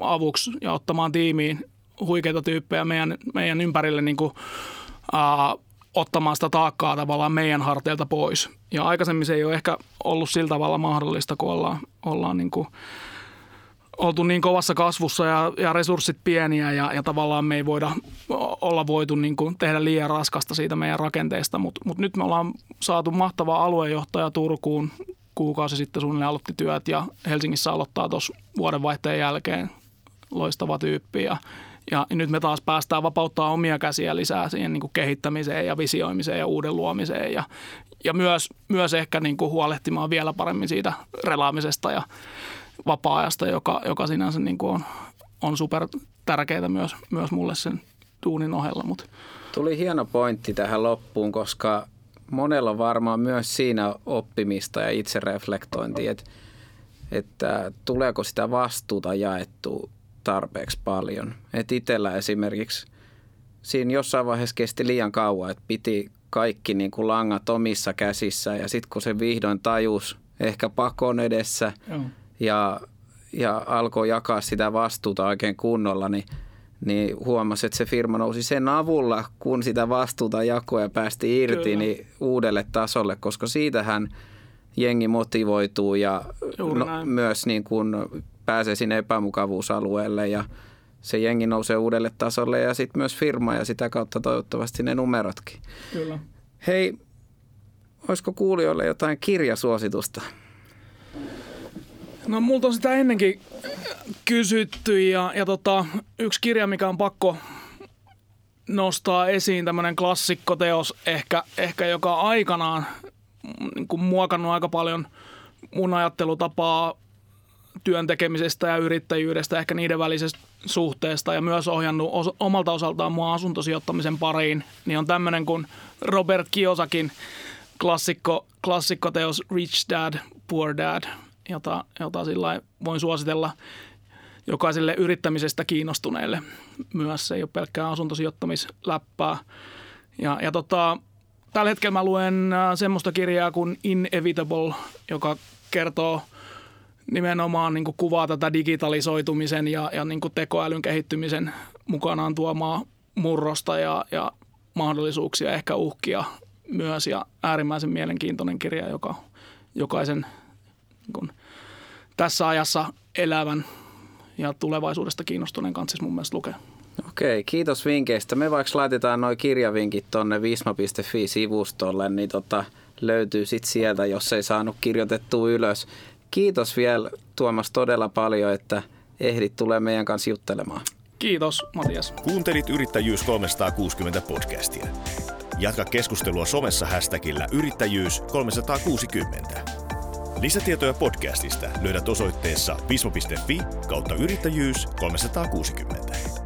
avuksi ja ottamaan tiimiin huikeita tyyppejä meidän, meidän ympärille niin kuin, ää, ottamaan sitä taakkaa tavallaan meidän harteilta pois. Ja aikaisemmin se ei ole ehkä ollut sillä tavalla mahdollista, kun ollaan, ollaan niin kuin, oltu niin kovassa kasvussa ja, ja resurssit pieniä ja, ja tavallaan me ei voida olla voitu niin kuin tehdä liian raskasta siitä meidän rakenteesta, mutta mut nyt me ollaan saatu mahtava aluejohtaja Turkuun, kuukausi sitten suunnilleen aloitti työt ja Helsingissä aloittaa tuossa vuodenvaihteen jälkeen loistava tyyppi ja, ja nyt me taas päästään vapauttaa omia käsiä lisää siihen niin kuin kehittämiseen ja visioimiseen ja uuden luomiseen ja, ja myös, myös ehkä niin kuin huolehtimaan vielä paremmin siitä relaamisesta ja vapaa-ajasta, joka, joka sinänsä niin kuin on, on super tärkeää myös, myös mulle sen duunin ohella. Mutta. Tuli hieno pointti tähän loppuun, koska monella on varmaan myös siinä oppimista ja itsereflektointia, että, että tuleeko sitä vastuuta jaettua tarpeeksi paljon. Että itsellä esimerkiksi siinä jossain vaiheessa kesti liian kauan, että piti kaikki niin kuin langat omissa käsissä ja sitten kun se vihdoin tajus ehkä pakon edessä ja, ja alkoi jakaa sitä vastuuta oikein kunnolla, niin – niin huomasi, että se firma nousi sen avulla, kun sitä vastuuta jakoi ja päästi irti, niin uudelle tasolle, koska siitähän jengi motivoituu ja no, myös niin kuin pääsee sinne epämukavuusalueelle ja se jengi nousee uudelle tasolle ja sitten myös firma ja sitä kautta toivottavasti ne numerotkin. Kyllä. Hei, olisiko kuulijoille jotain kirjasuositusta? No multa on sitä ennenkin kysytty ja, ja tota, yksi kirja, mikä on pakko nostaa esiin, tämmöinen klassikkoteos ehkä, ehkä joka aikanaan niin kuin muokannut aika paljon mun ajattelutapaa työn tekemisestä ja yrittäjyydestä, ehkä niiden välisestä suhteesta ja myös ohjannut os- omalta osaltaan mua asuntosijoittamisen pariin, niin on tämmöinen kuin Robert Kiosakin klassikko, klassikkoteos Rich Dad, Poor Dad, jota, jota sillä voin suositella jokaiselle yrittämisestä kiinnostuneelle myös. Se ei ole pelkkää asuntosijoittamisläppää. Ja, ja tota, tällä hetkellä mä luen äh, semmoista kirjaa kuin Inevitable, joka kertoo nimenomaan niin kuin kuvaa tätä digitalisoitumisen ja, ja niin kuin tekoälyn kehittymisen mukanaan tuomaa murrosta ja, ja mahdollisuuksia, ehkä uhkia myös ja äärimmäisen mielenkiintoinen kirja, joka jokaisen niin kuin, tässä ajassa elävän ja tulevaisuudesta kiinnostuneen kanssa siis mun mielestä lukea. Okei, kiitos vinkkeistä. Me vaikka laitetaan noin kirjavinkit tuonne visma.fi-sivustolle, niin tota, löytyy sitten sieltä, jos ei saanut kirjoitettua ylös. Kiitos vielä Tuomas todella paljon, että ehdit tulee meidän kanssa juttelemaan. Kiitos Matias. Kuuntelit Yrittäjyys 360 podcastia. Jatka keskustelua somessa hashtagillä yrittäjyys 360. Lisätietoja podcastista löydät osoitteessa vismo.fi kautta yrittäjyys 360.